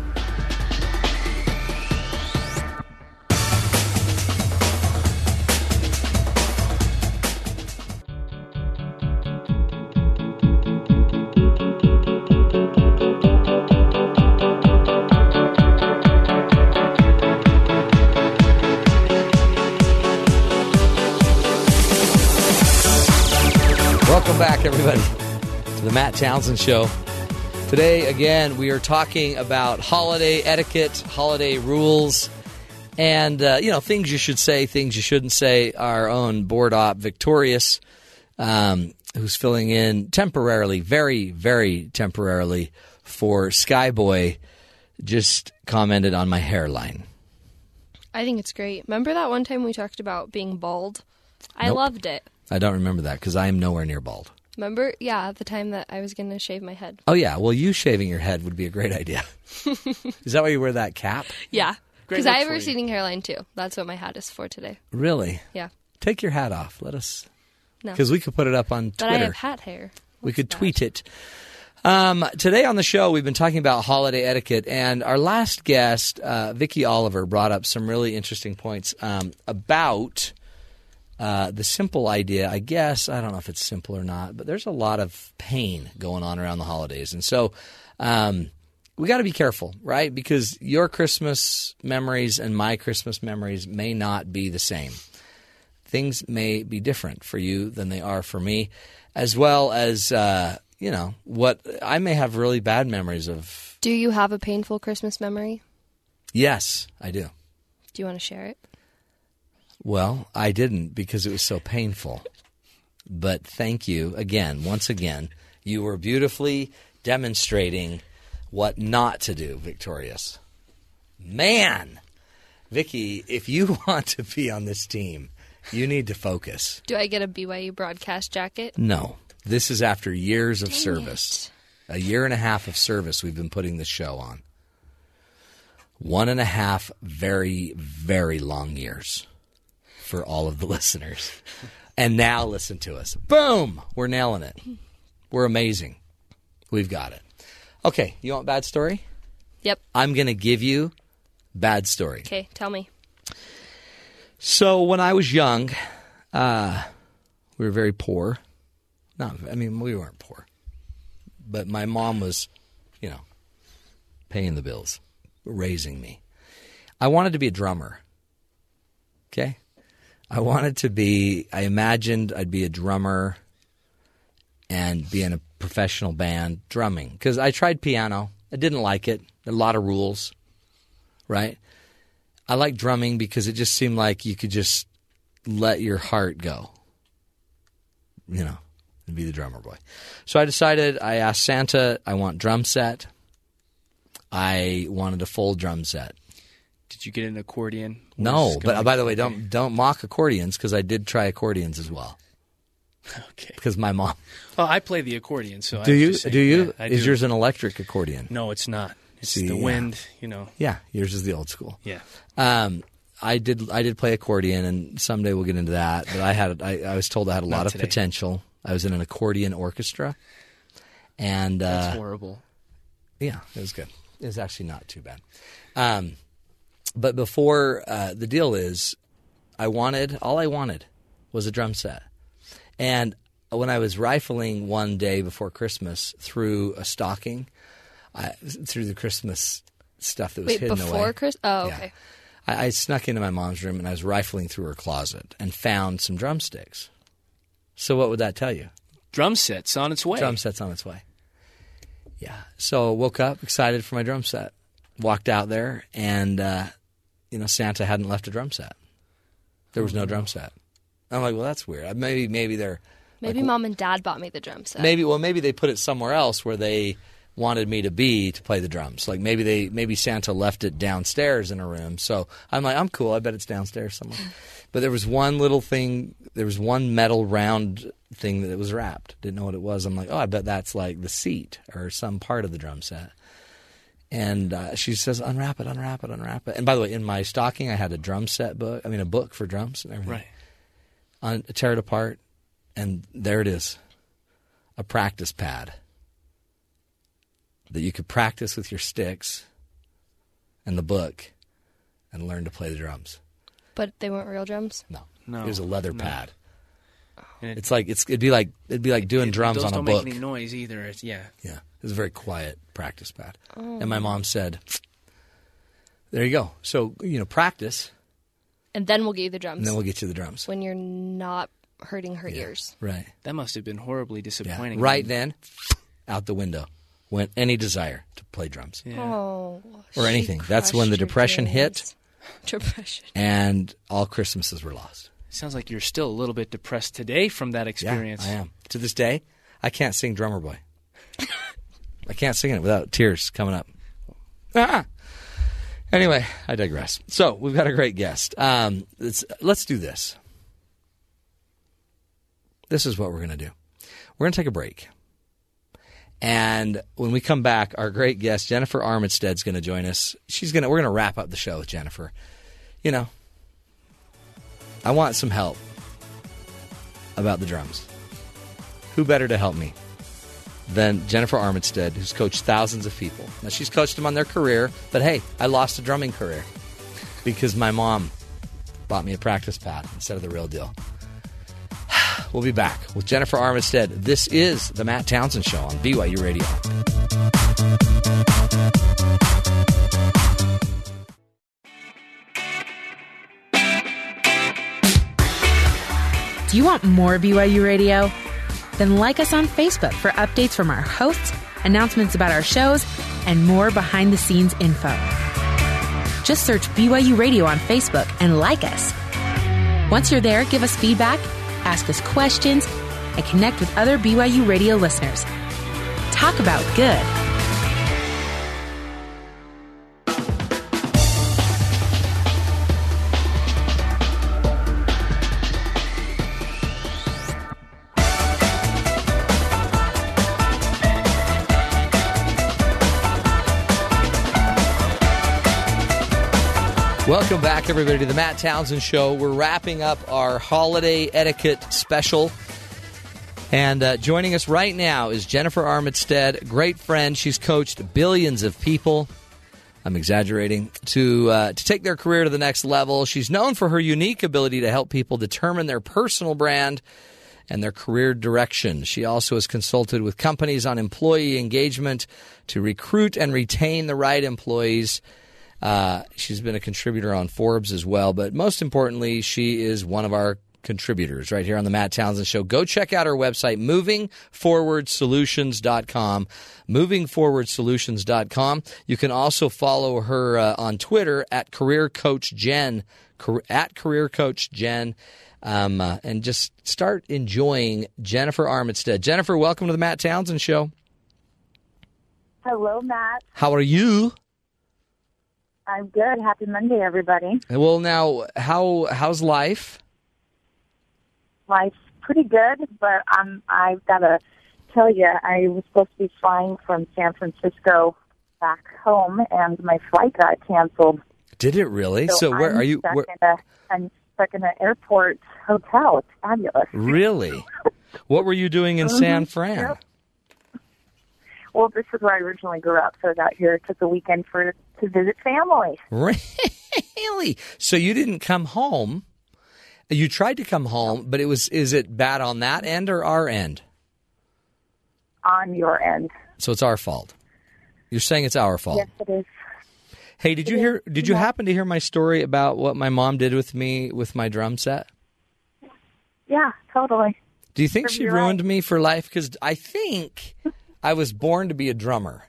Back, everybody, to the Matt Townsend Show. Today, again, we are talking about holiday etiquette, holiday rules, and uh, you know things you should say, things you shouldn't say. Our own board op, Victorious, um, who's filling in temporarily, very, very temporarily for Skyboy, just commented on my hairline. I think it's great. Remember that one time we talked about being bald? I Nope. loved it. I don't remember that because I am nowhere near bald. Remember? Yeah, at the time that I was going to shave my head. Oh yeah, well, you shaving your head would be a great idea. is that why you wear that cap? Yeah. Because I have a for you. receding hairline too. That's what my hat is for today. Really? Yeah. Take your hat off. Let us, No. because we could put it up on But Twitter. I have hat hair. we could that? tweet it. Um, today on the show, we've been talking about holiday etiquette, and our last guest, uh, Vicky Oliver, brought up some really interesting points um, about uh, the simple idea. I guess I don't know if it's simple or not, but there's a lot of pain going on around the holidays, and so um, we got to be careful, right? Because your Christmas memories and my Christmas memories may not be the same things may be different for you than they are for me, as well as uh, you know what I may have really bad memories of. Do you have a painful Christmas memory? Yes, I do. Do you want to share it? Well, I didn't because it was so painful. But thank you again, once again. You were beautifully demonstrating what not to do, Victorious. Man, Vicky, if you want to be on this team, you need to focus. Do I get a BYU broadcast jacket? No, this is after years of Dang service. A year and a half of service we've been putting this show on. One and a half very, very long years for all of the listeners. And now listen to us. Boom! We're nailing it. We're amazing. We've got it. Okay, you want bad story? Yep. I'm going to give you bad story. Okay, tell me. So when I was young, uh, we were very poor. Not, I mean, we weren't poor, but my mom was, you know, paying the bills, raising me. I wanted to be a drummer. Okay, I wanted to be. I imagined I'd be a drummer and be in a professional band drumming because I tried piano. I didn't like it. A lot of rules right? I like drumming because it just seemed like you could just let your heart go, you know, and be the drummer boy. So I decided, I asked Santa, I want drum set. I wanted a full drum set. Did you get an accordion? No, We're just but by the way, don't don't mock accordions because I did try accordions as well Okay. because my mom. Well, I play the accordion, so Do you? saying, do you? yeah, Is do. yours an electric accordion? No, it's not. It's See, the yeah. wind. You know. Yeah, yours is the old school. Yeah. Um, I did. I did play accordion, and someday we'll get into that. But I had. I, I was told I had a lot of today. potential. I was in an accordion orchestra, and That's uh, horrible. yeah, it was good. It was actually not too bad. Um, but before uh, the deal is, I wanted all I wanted was a drum set, and when I was rifling one day before Christmas through a stocking, I, through the Christmas stuff that was Wait, hidden before away. Chris? Oh, Yeah. okay. I, I snuck into my mom's room and I was rifling through her closet and found some drumsticks. So what would that tell you? Drum set's on its way. Drum set's on its way. Yeah. So woke up excited for my drum set. Walked out there and uh, you know Santa hadn't left a drum set. There was no drum set. I'm like, well, that's weird. Maybe maybe they're Maybe mom and dad bought me the drum set. maybe well maybe they put it somewhere else where they wanted me to be to play the drums. Like maybe they maybe Santa left it downstairs in a room. So I'm like I'm cool. I bet it's downstairs somewhere. But there was one little thing. There was one metal round thing that it was wrapped. Didn't know what it was. I'm like, oh, I bet that's like the seat or some part of the drum set. And uh, she says, unwrap it, unwrap it, unwrap it. And by the way, in my stocking, I had a drum set book. I mean, a book for drums and everything Right. un- tear it apart, and there it is a practice pad that you could practice with your sticks and the book and learn to play the drums. but they weren't real drums. No, No, it was a leather no. pad. And it- It's like it's it'd be like it'd be like doing drums Those on a book. don't make any noise either. It's, yeah. Yeah, it was a very quiet practice pad. And Oh. my mom said, "There you go. So you know, practice, And then we'll get you the drums and then we'll get you the drums." when you're not hurting her ears. Right. That must have been horribly Yeah. disappointing. Right then, out the window went any desire to play drums. Yeah. Oh, Or she anything. That's when the crushed your depression hit. Depression. and all Christmases were lost. Sounds like you're still a little bit depressed today from that experience. Yeah, I am. To this day, I can't sing Drummer Boy. I can't sing it without tears coming up. Ah. Anyway, I digress. So we've got a great guest. Um, let's, let's do this. This is what we're going to do. We're going to take a break. And when we come back, our great guest Jennifer Armitstead's going to join us. She's going to we're going to wrap up the show with Jennifer. You know, I want some help about the drums. Who better to help me than Jennifer Armitstead, who's coached thousands of people? Now, she's coached them on their career, but hey, I lost a drumming career because my mom bought me a practice pad instead of the real deal. We'll be back with Jennifer Armitstead. This is the Matt Townsend Show on BYU Radio. Do you want more BYU radio? Then like us on Facebook for updates from our hosts, announcements about our shows, and more behind the scenes info. Just search BYU Radio on Facebook and like us. Once you're there, give us feedback, ask us questions, and connect with other BYU Radio listeners. Talk about good. Welcome back, everybody, to the Matt Townsend Show. We're wrapping up our holiday etiquette special. And uh, joining us right now is Jennifer Armitstead, great friend. She's coached billions of people. I'm exaggerating to uh, to take their career to the next level. She's known for her unique ability to help people determine their personal brand and their career direction. She also has consulted with companies on employee engagement to recruit and retain the right employees. Uh, she's been a contributor on Forbes as well, but most importantly, she is one of our contributors right here on the Matt Townsend Show. Go check out our website, movingforwardsolutions.com. Movingforwardsolutions.com. You can also follow her uh, on Twitter at Career Coach Jen, at Career Coach Jen. Um, uh, and just start enjoying Jennifer Armitstead. Jennifer, welcome to the Matt Townsend Show. Hello, Matt. How are you? I'm good. Happy Monday, everybody. Well, now, how how's life? Life's pretty good, but um, I've got to tell you, I was supposed to be flying from San Francisco back home, and my flight got canceled. Did it really? So, where I'm are you? Stuck Where, in a, I'm stuck in an airport hotel. It's fabulous. really? What were you doing in San Fran? Yep. Well, this is where I originally grew up, so I got here, took a weekend for to visit family. Really? So you didn't come home? You tried to come home, but it was is it bad on that end or our end? On your end, So it's our fault. You're saying it's our fault. yes, it is. Hey, did you hear did you happen to hear my story about what my mom did with me with my drum set? Yeah, totally. Do you think she ruined me for life? Because I think I was born to be a drummer.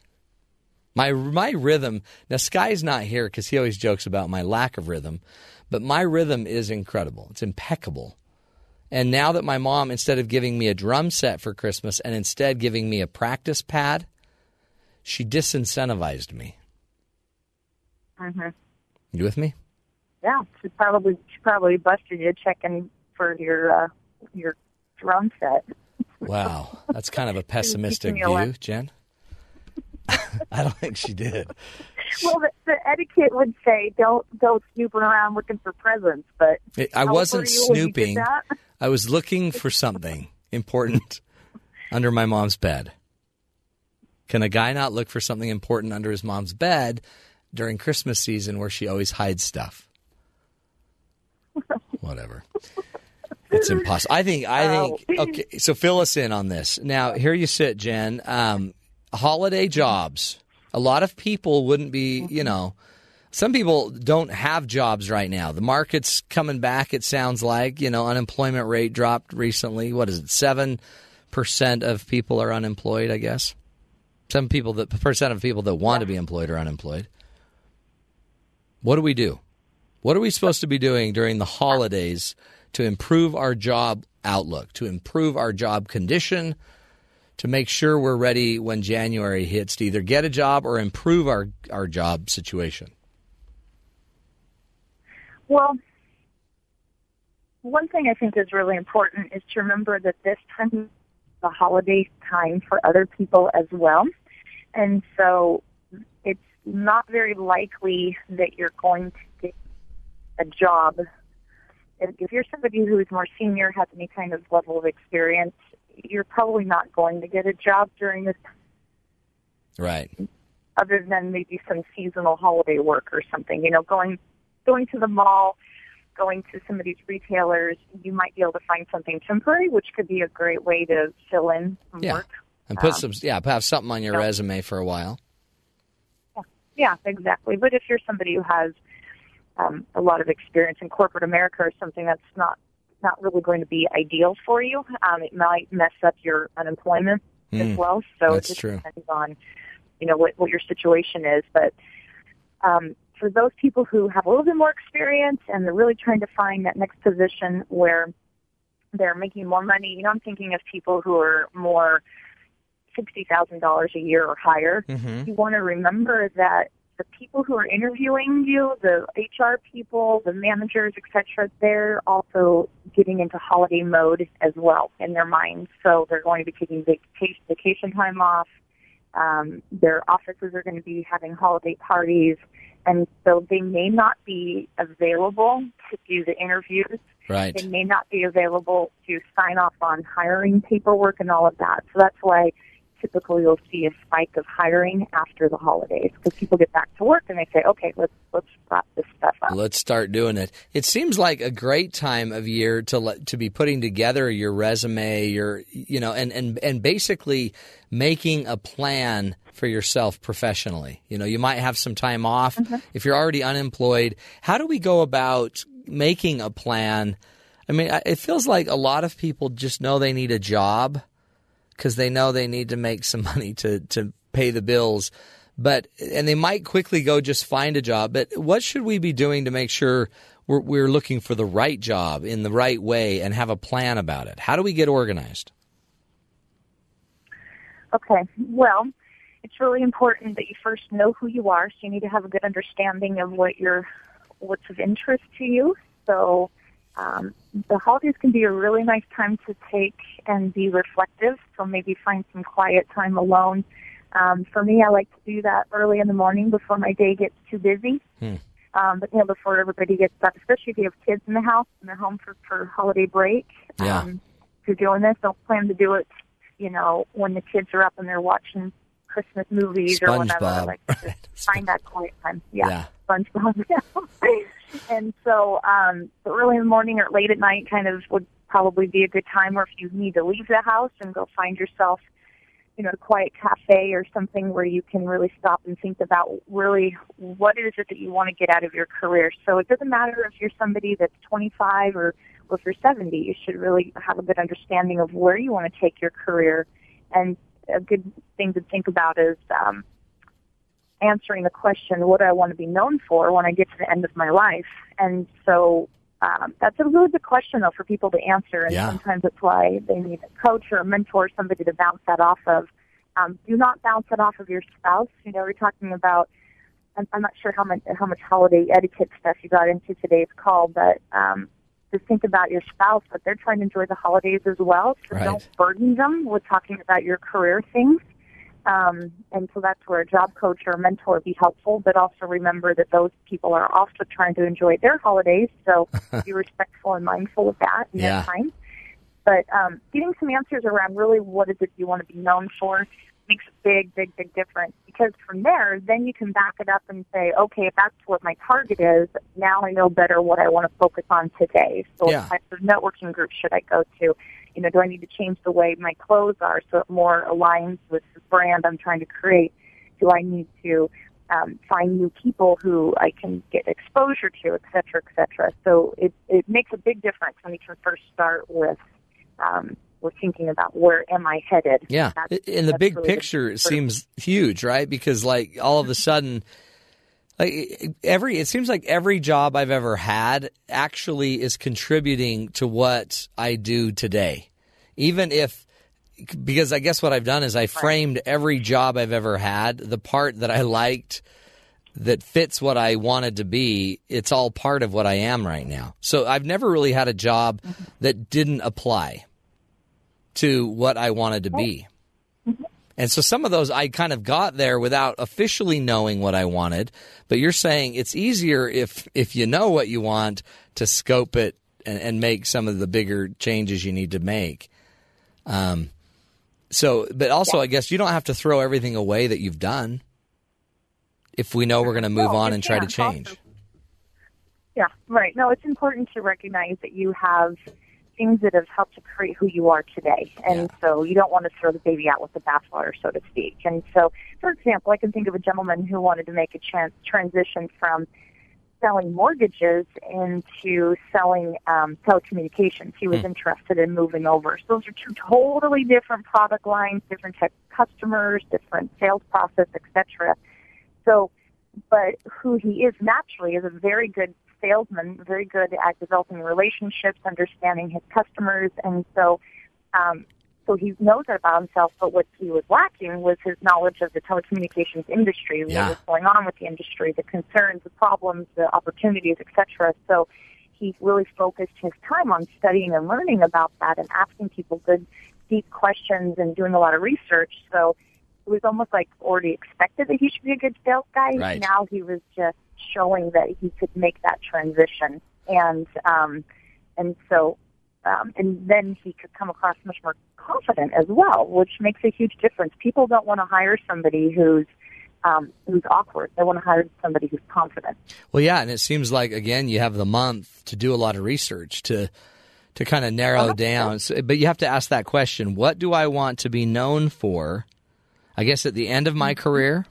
My my rhythm. Now Sky's not here because he always jokes about my lack of rhythm, but my rhythm is incredible. It's impeccable. And now that my mom, instead of giving me a drum set for Christmas and instead giving me a practice pad, she disincentivized me. hmm You with me? Yeah, she probably she probably busted you checking for your uh, your drum set. Wow, that's kind of a pessimistic view, Jen. I don't think she did. Well, the, the etiquette would say don't go snooping around looking for presents, but It, I wasn't were you when you did snooping. I was looking for something important under my mom's bed. Can a guy not look for something important under his mom's bed during Christmas season where she always hides stuff? Whatever. It's impossible. I think. I Oh. think. Okay, so fill us in on this. Now, here you sit, Jen. Um, holiday jobs. A lot of people wouldn't be. You know, some people don't have jobs right now. The market's coming back. It sounds like you know unemployment rate dropped recently. What is it? Seven percent of people are unemployed. I guess some people that percent of people that want to be employed are unemployed. What do we do? What are we supposed to be doing during the holidays to improve our job outlook, to improve our job condition, to make sure we're ready when January hits to either get a job or improve our, our job situation? Well, one thing I think is really important is to remember that this time is the holiday time for other people as well. And so it's not very likely that you're going to get a job. If you're somebody who is more senior, has any kind of level of experience, you're probably not going to get a job during this Right. other than maybe some seasonal holiday work or something. You know, going going to the mall, going to some of these retailers, you might be able to find something temporary, which could be a great way to fill in some Yeah. work. And put Um, some, yeah, have something on your yeah. resume for a while. Yeah, exactly. But if you're somebody who has um, a lot of experience in corporate America or something that's not not really going to be ideal for you, um, it might mess up your unemployment Mm, as well. So it just true. depends on you know what what your situation is. But um, for those people who have a little bit more experience and they're really trying to find that next position where they're making more money, you know, I'm thinking of people who are more sixty thousand dollars a year or higher Mm-hmm. you want to remember that the people who are interviewing you, the HR people, the managers, etc., they're also getting into holiday mode as well in their minds. So they're going to be taking vacation, vacation time off. Um, their offices are going to be having holiday parties, and so they may not be available to do the interviews. Right. They may not be available to sign off on hiring paperwork and all of that. So that's why typically you'll see a spike of hiring after the holidays because people get back to work and they say, okay, let's let's wrap this stuff up. Let's start doing it. It seems like a great time of year to let, to be putting together your resume, your you know, and and and basically making a plan for yourself professionally. You know, you might have some time off mm-hmm. if you're already unemployed. How do we go about making a plan? I mean, it feels like a lot of people just know they need a job because they know they need to make some money to to pay the bills. But and they might quickly go just find a job. But what should we be doing to make sure we're, we're looking for the right job in the right way and have a plan about it? How do we get organized? Okay. Well, it's really important that you first know who you are. So you need to have a good understanding of what your what's of interest to you. So um, the holidays can be a really nice time to take and be reflective. So maybe find some quiet time alone. Um, for me, I like to do that early in the morning before my day gets too busy. Hmm. Um, but you know, before everybody gets up, especially if you have kids in the house and they're home for for holiday break. Yeah. Um, if you're doing this, don't plan to do it. You know, when the kids are up and they're watching Christmas movies or whatever. Like just find that quiet time. Yeah. Yeah. SpongeBob. And so, um, early in the morning or late at night kind of would probably be a good time or if you need to leave the house and go find yourself, you know, a quiet cafe or something where you can really stop and think about really what is it that you want to get out of your career. So it doesn't matter if you're somebody that's 25 or, or if you're 70, you should really have a good understanding of where you want to take your career. And a good thing to think about is, um, answering the question, what do I want to be known for when I get to the end of my life? And so um, that's a really good question, though, for people to answer. And Yeah. sometimes it's why they need a coach or a mentor, somebody to bounce that off of. Um, do not bounce it off of your spouse. You know, we're talking about. I'm, I'm not sure how much how much holiday etiquette stuff you got into today's call, but um, just think about your spouse. But they're trying to enjoy the holidays as well, so Right. don't burden them with talking about your career things. Um, and so that's where a job coach or a mentor would be helpful, but also remember that those people are also trying to enjoy their holidays, so be respectful and mindful of that in Yeah. their time. But um, getting some answers around really what is it you want to be known for makes a big, big, big difference. Because from there, then you can back it up and say, okay, if that's what my target is, now I know better what I want to focus on today. So Yeah. what types of networking groups should I go to? You know, do I need to change the way my clothes are so it more aligns with the brand I'm trying to create? Do I need to um, find new people who I can get exposure to, et cetera, et cetera? So it, it makes a big difference when you can first start with um, with thinking about where am I headed. Yeah. That's- In the big really the picture, it seems huge, right? Because like all of a mm-hmm. sudden, like every it seems like every job I've ever had actually is contributing to what I do today. Even if because I guess what I've done is I framed every job I've ever had, the part that I liked that fits what I wanted to be, it's all part of what I am right now. So I've never really had a job mm-hmm. that didn't apply to what I wanted to be. And so some of those I kind of got there without officially knowing what I wanted. But you're saying it's easier if if you know what you want to scope it and, and make some of the bigger changes you need to make. Um, so, but also, I guess you don't have to throw everything away that you've done. If we know we're going to move No, on and try to change. Yeah, right. No, it's important to recognize that you have things that have helped to create who you are today. And Yeah. so you don't want to throw the baby out with the bathwater, so to speak. And so, for example, I can think of a gentleman who wanted to make a tran transition from selling mortgages into selling um, telecommunications. He was Hmm. interested in moving over. So those are two totally different product lines, different type of customers, different sales process, etc. So, but who he is naturally is a very good salesman, very good at developing relationships, understanding his customers, and so, um, so he knows that about himself. But what he was lacking was his knowledge of the telecommunications industry, Yeah. what was going on with the industry, the concerns, the problems, the opportunities, etc. So. He really focused his time on studying and learning about that and asking people good, deep questions and doing a lot of research. So it was almost like already expected that he should be a good sales guy. Right. Now he was just showing that he could make that transition, and um, and so um, and then he could come across much more confident as well, which makes a huge difference. People don't want to hire somebody who's um, who's awkward. They want to hire somebody who's confident. Well, yeah, and it seems like again you have the month to do a lot of research to to kind of narrow down. So, but you have to ask that question: What do I want to be known for? I guess at the end of my career,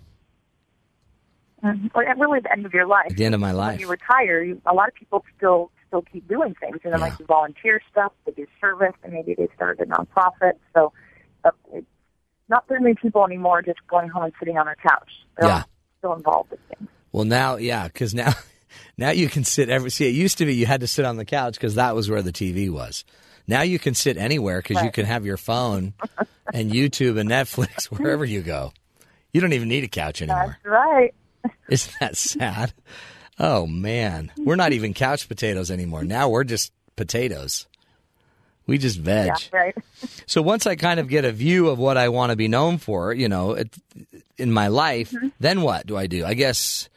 Mm-hmm. Or at really the end of your life. at the end of my life. when you retire, you, a lot of people still still keep doing things, and they like do volunteer stuff, they do service, and maybe they started a nonprofit. So uh, it's not very many people anymore just going home and sitting on their couch. They're Yeah. still involved with things. Well, now, yeah, because now, now you can sit every. See, it used to be you had to sit on the couch because that was where the TV was. Now you can sit anywhere because you can have your phone and YouTube and Netflix wherever you go. You don't even need a couch anymore. That's right. Isn't that sad? Oh man, we're not even couch potatoes anymore. Now we're just potatoes. We just veg. Yeah, right. So once I kind of get a view of what I want to be known for, you know, it, in my life, Mm-hmm. then what do I do? I guess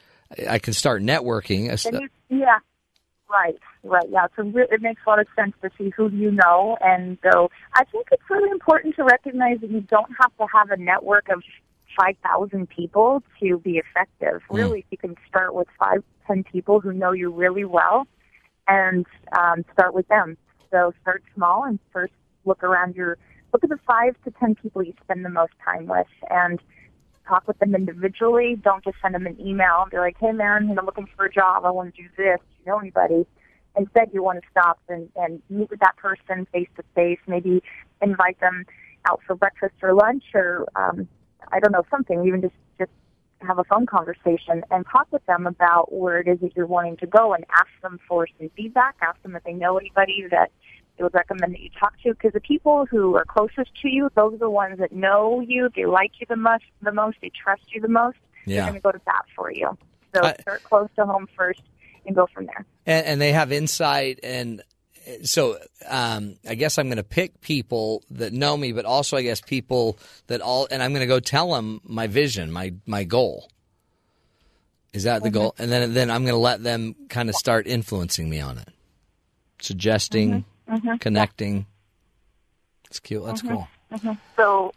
I can start networking. I Then st- you, yeah, right, right, yeah. So re- it makes a lot of sense to see who you know and so I think it's really important to recognize that you don't have to have a network of five thousand people to be effective. Really, you can start with five, ten people who know you really well, and um, start with them. So start small and first look around your look at the five to ten people you spend the most time with and talk with them individually. Don't just send them an email and be like, "Hey, man, you know, looking for a job. I want to do this. Do you know anybody?" Instead, you want to stop and, and meet with that person face to face. Maybe invite them out for breakfast or lunch, or um, I don't know, something. Even just just have a phone conversation and talk with them about where it is that you're wanting to go, and ask them for some feedback. Ask them if they know anybody that they would recommend that you talk to because the people who are closest to you, those are the ones that know you, they like you the most, the most, they trust you the most. Yeah. They're going to go to bat for you. So I- start close to home first and go from there. and, and they have insight and so um, I guess I'm going to pick people that know me, but also I guess people that all, and I'm going to go tell them my vision, my my goal. Is that the goal? And then then I'm going to let them kind of start influencing me on it, suggesting, mm-hmm. Mm-hmm. connecting. That's cute. That's mm-hmm. cool. So,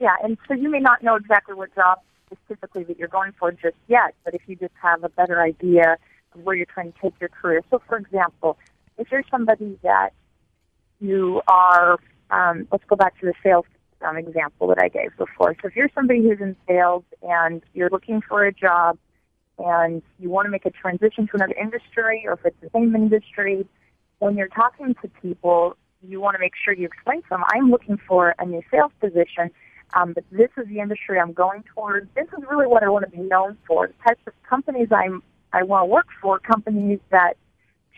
yeah, and so you may not know exactly what job specifically that you're going for just yet, but if you just have a better idea of where you're trying to take your career. So, for example, if you're somebody that you are, um, let's go back to the sales um, example that I gave before. So, if you're somebody who's in sales and you're looking for a job and you want to make a transition to another industry, or if it's the same industry, when you're talking to people, you want to make sure you explain to them, I'm looking for a new sales position, um, but this is the industry I'm going towards. This is really what I want to be known for. The types of companies I'm, I want to work for, companies that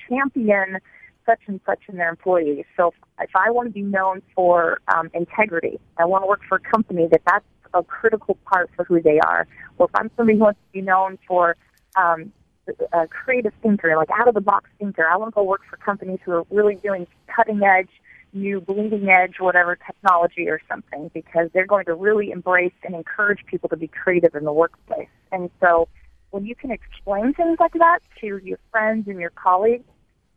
champion such and such in their employees. So if, I want to be known for um, integrity, I want to work for a company that that's a critical part for who they are. Or if I'm somebody who wants to be known for um, a creative thinker, like out of the box thinker, I want to go work for companies who are really doing cutting edge, new bleeding edge, whatever technology or something, because they're going to really embrace and encourage people to be creative in the workplace. And so when you can explain things like that to your friends and your colleagues,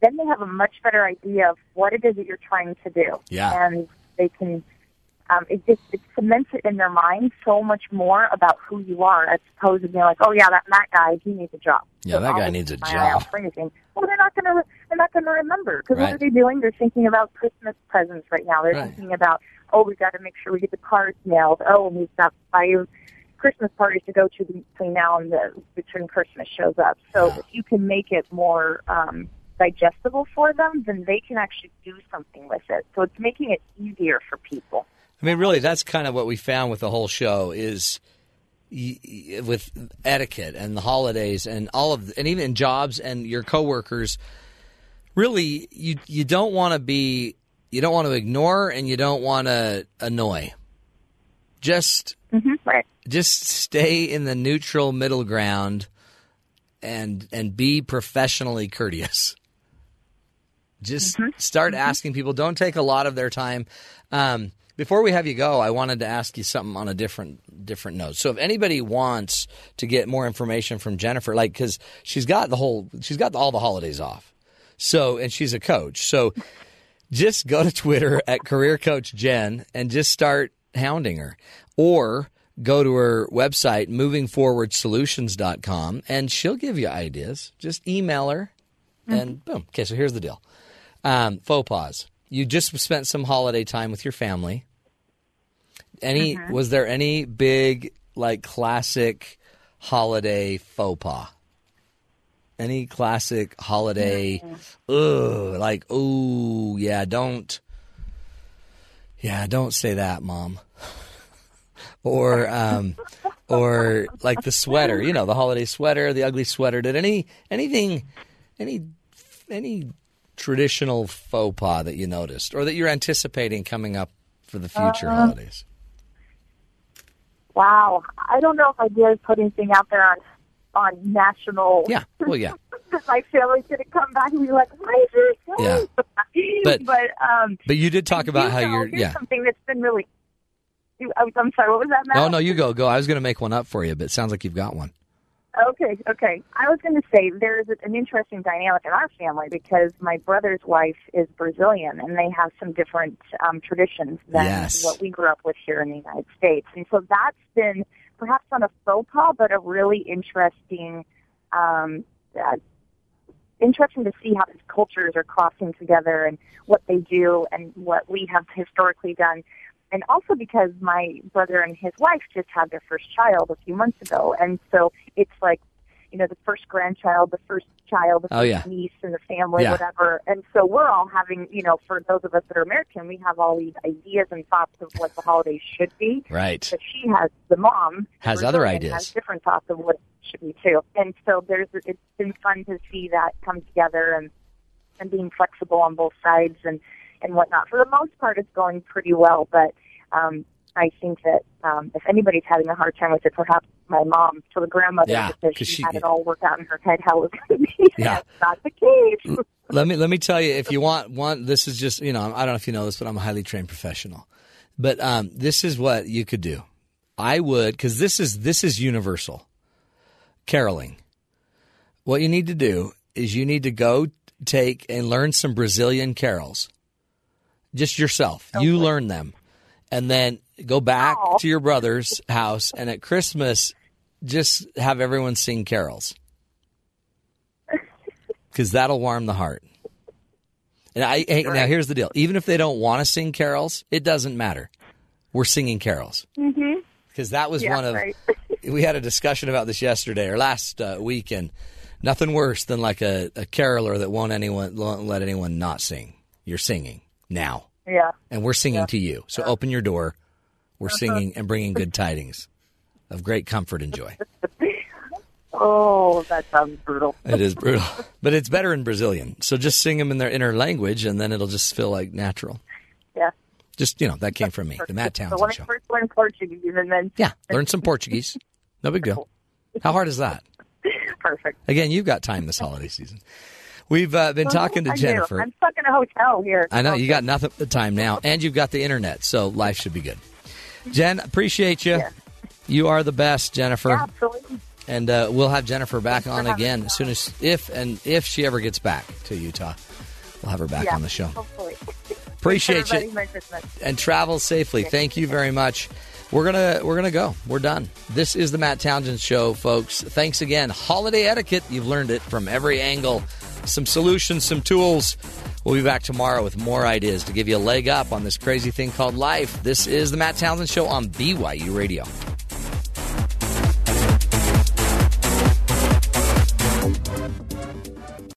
then they have a much better idea of what it is that you're trying to do. Yeah. And they can, um, it just it cements it in their mind so much more about who you are as opposed to being like, oh yeah, that that guy, he needs a job. Yeah, So that guy needs a keep my eye out job. For anything. Well, they're not going to. They're not going to remember because Right. what are they doing? They're thinking about Christmas presents right now. They're Right. thinking about, oh, we've got to make sure we get the cards mailed. Oh, we've got five Christmas parties to go to between now and the between Christmas shows up. So if you can make it more um, digestible for them, then they can actually do something with it. So it's making it easier for people. I mean, really, that's kind of what we found with the whole show is with etiquette and the holidays and all of, and even in jobs and your coworkers. Really, you you don't want to be, you don't want to ignore and you don't want to annoy. Just hmm Right. just stay in the neutral middle ground and and be professionally courteous just mm-hmm. start mm-hmm. asking people don't take a lot of their time um, before we have you go i wanted to ask you something on a different different note so if anybody wants to get more information from jennifer like because she's got the whole she's got all the holidays off so and she's a coach so just go to Twitter at Career Coach Jen and just start hounding her. Or go to her website, movingforwardsolutions.com, and she'll give you ideas. Just email her and mm-hmm. boom. Okay, so here's the deal. Um, faux pas. You just spent some holiday time with your family. Any was there any big like classic holiday faux pas? Any classic holiday? Ugh, like ooh, yeah. Don't. Yeah, don't say that, mom. or um, or like the sweater. You know, the holiday sweater, the ugly sweater. Did any anything, any any traditional faux pas that you noticed, or that you're anticipating coming up for the future holidays? Wow. I don't know if I dare put anything out there on on national. Yeah. Well, yeah. Because my family's going to come back and be like, "Why is it?" Yeah. But- but um, But you did talk about you how know, you're. Yeah. something that's been really. I'm I'm sorry. What was that? Matt? Oh no, you go go. I was going to make one up for you, but it sounds like you've got one. Okay, okay. I was going to say there's an interesting dynamic in our family because my brother's wife is Brazilian, and they have some different um, traditions than Yes. what we grew up with here in the United States. And so that's been perhaps not a faux pas, but a really interesting, um, uh, interesting to see how these cultures are crossing together and what they do and what we have historically done and also because my brother and his wife just had their first child a few months ago, and so it's like, you know, the first grandchild, the first child, the Oh, first yeah. niece in the family, Yeah. whatever. And so we're all having, you know, for those of us that are American, we have all these ideas and thoughts of what the holidays should be. Right. But she has the mom Has other ideas. Has different thoughts of what it should be too. And so there's it's been fun to see that come together and and being flexible on both sides and and whatnot. For the most part, it's going pretty well, but um, I think that um, if anybody's having a hard time with it, perhaps my mom, so the grandmother, Yeah, because 'cause she, she- had it all worked out in her head how it was going to be. Yeah. That's not the case. Let me let me tell you, if you want one, this is just you know I don't know if you know this, but I'm a highly trained professional. But um, this is what you could do. I would because this is this is universal. Caroling. What you need to do is you need to go take and learn some Brazilian carols. Just yourself. You learn them. And then go back Aw. to your brother's house and at Christmas just have everyone sing carols. Cuz that'll warm the heart. And I hey, now here's the deal. Even if they don't want to sing carols, it doesn't matter. We're singing carols. Mhm. Cuz that was Yeah, one of right. we had a discussion about this yesterday or last uh, week, and nothing worse than like a, a caroler that won't anyone won't let anyone not sing. You're singing now, yeah. and we're singing to you. So open your door. We're Uh-huh. singing and bringing good tidings of great comfort and joy. Oh, that sounds brutal. It is brutal, but it's better in Brazilian. So just sing them in their inner language, and then it'll just feel like natural. Yeah. Just you know, that came from me, the Matt So Townsend when I first learned Portuguese, and then Yeah, learn some Portuguese. No big deal. How hard is that? perfect. Again, you've got time this holiday season. We've uh, been talking to. Jennifer. I'm stuck in a hotel here. I know you got nothing but time now, and you've got the internet, so life should be good. Jen, appreciate you. Yeah. You are the best, Jennifer, Yeah, absolutely. and uh, we'll have Jennifer back on again as soon as if and if she ever gets back to Utah. We'll have her back yeah, on the show. Hopefully. Appreciate you and travel safely. Thank you very much. We're gonna we're gonna go. We're done. This is the Matt Townsend Show, folks. Thanks again. Holiday etiquette. You've learned it from every angle. Some solutions, some tools. We'll be back tomorrow with more ideas to give you a leg up on this crazy thing called life. This is the Matt Townsend Show on BYU Radio.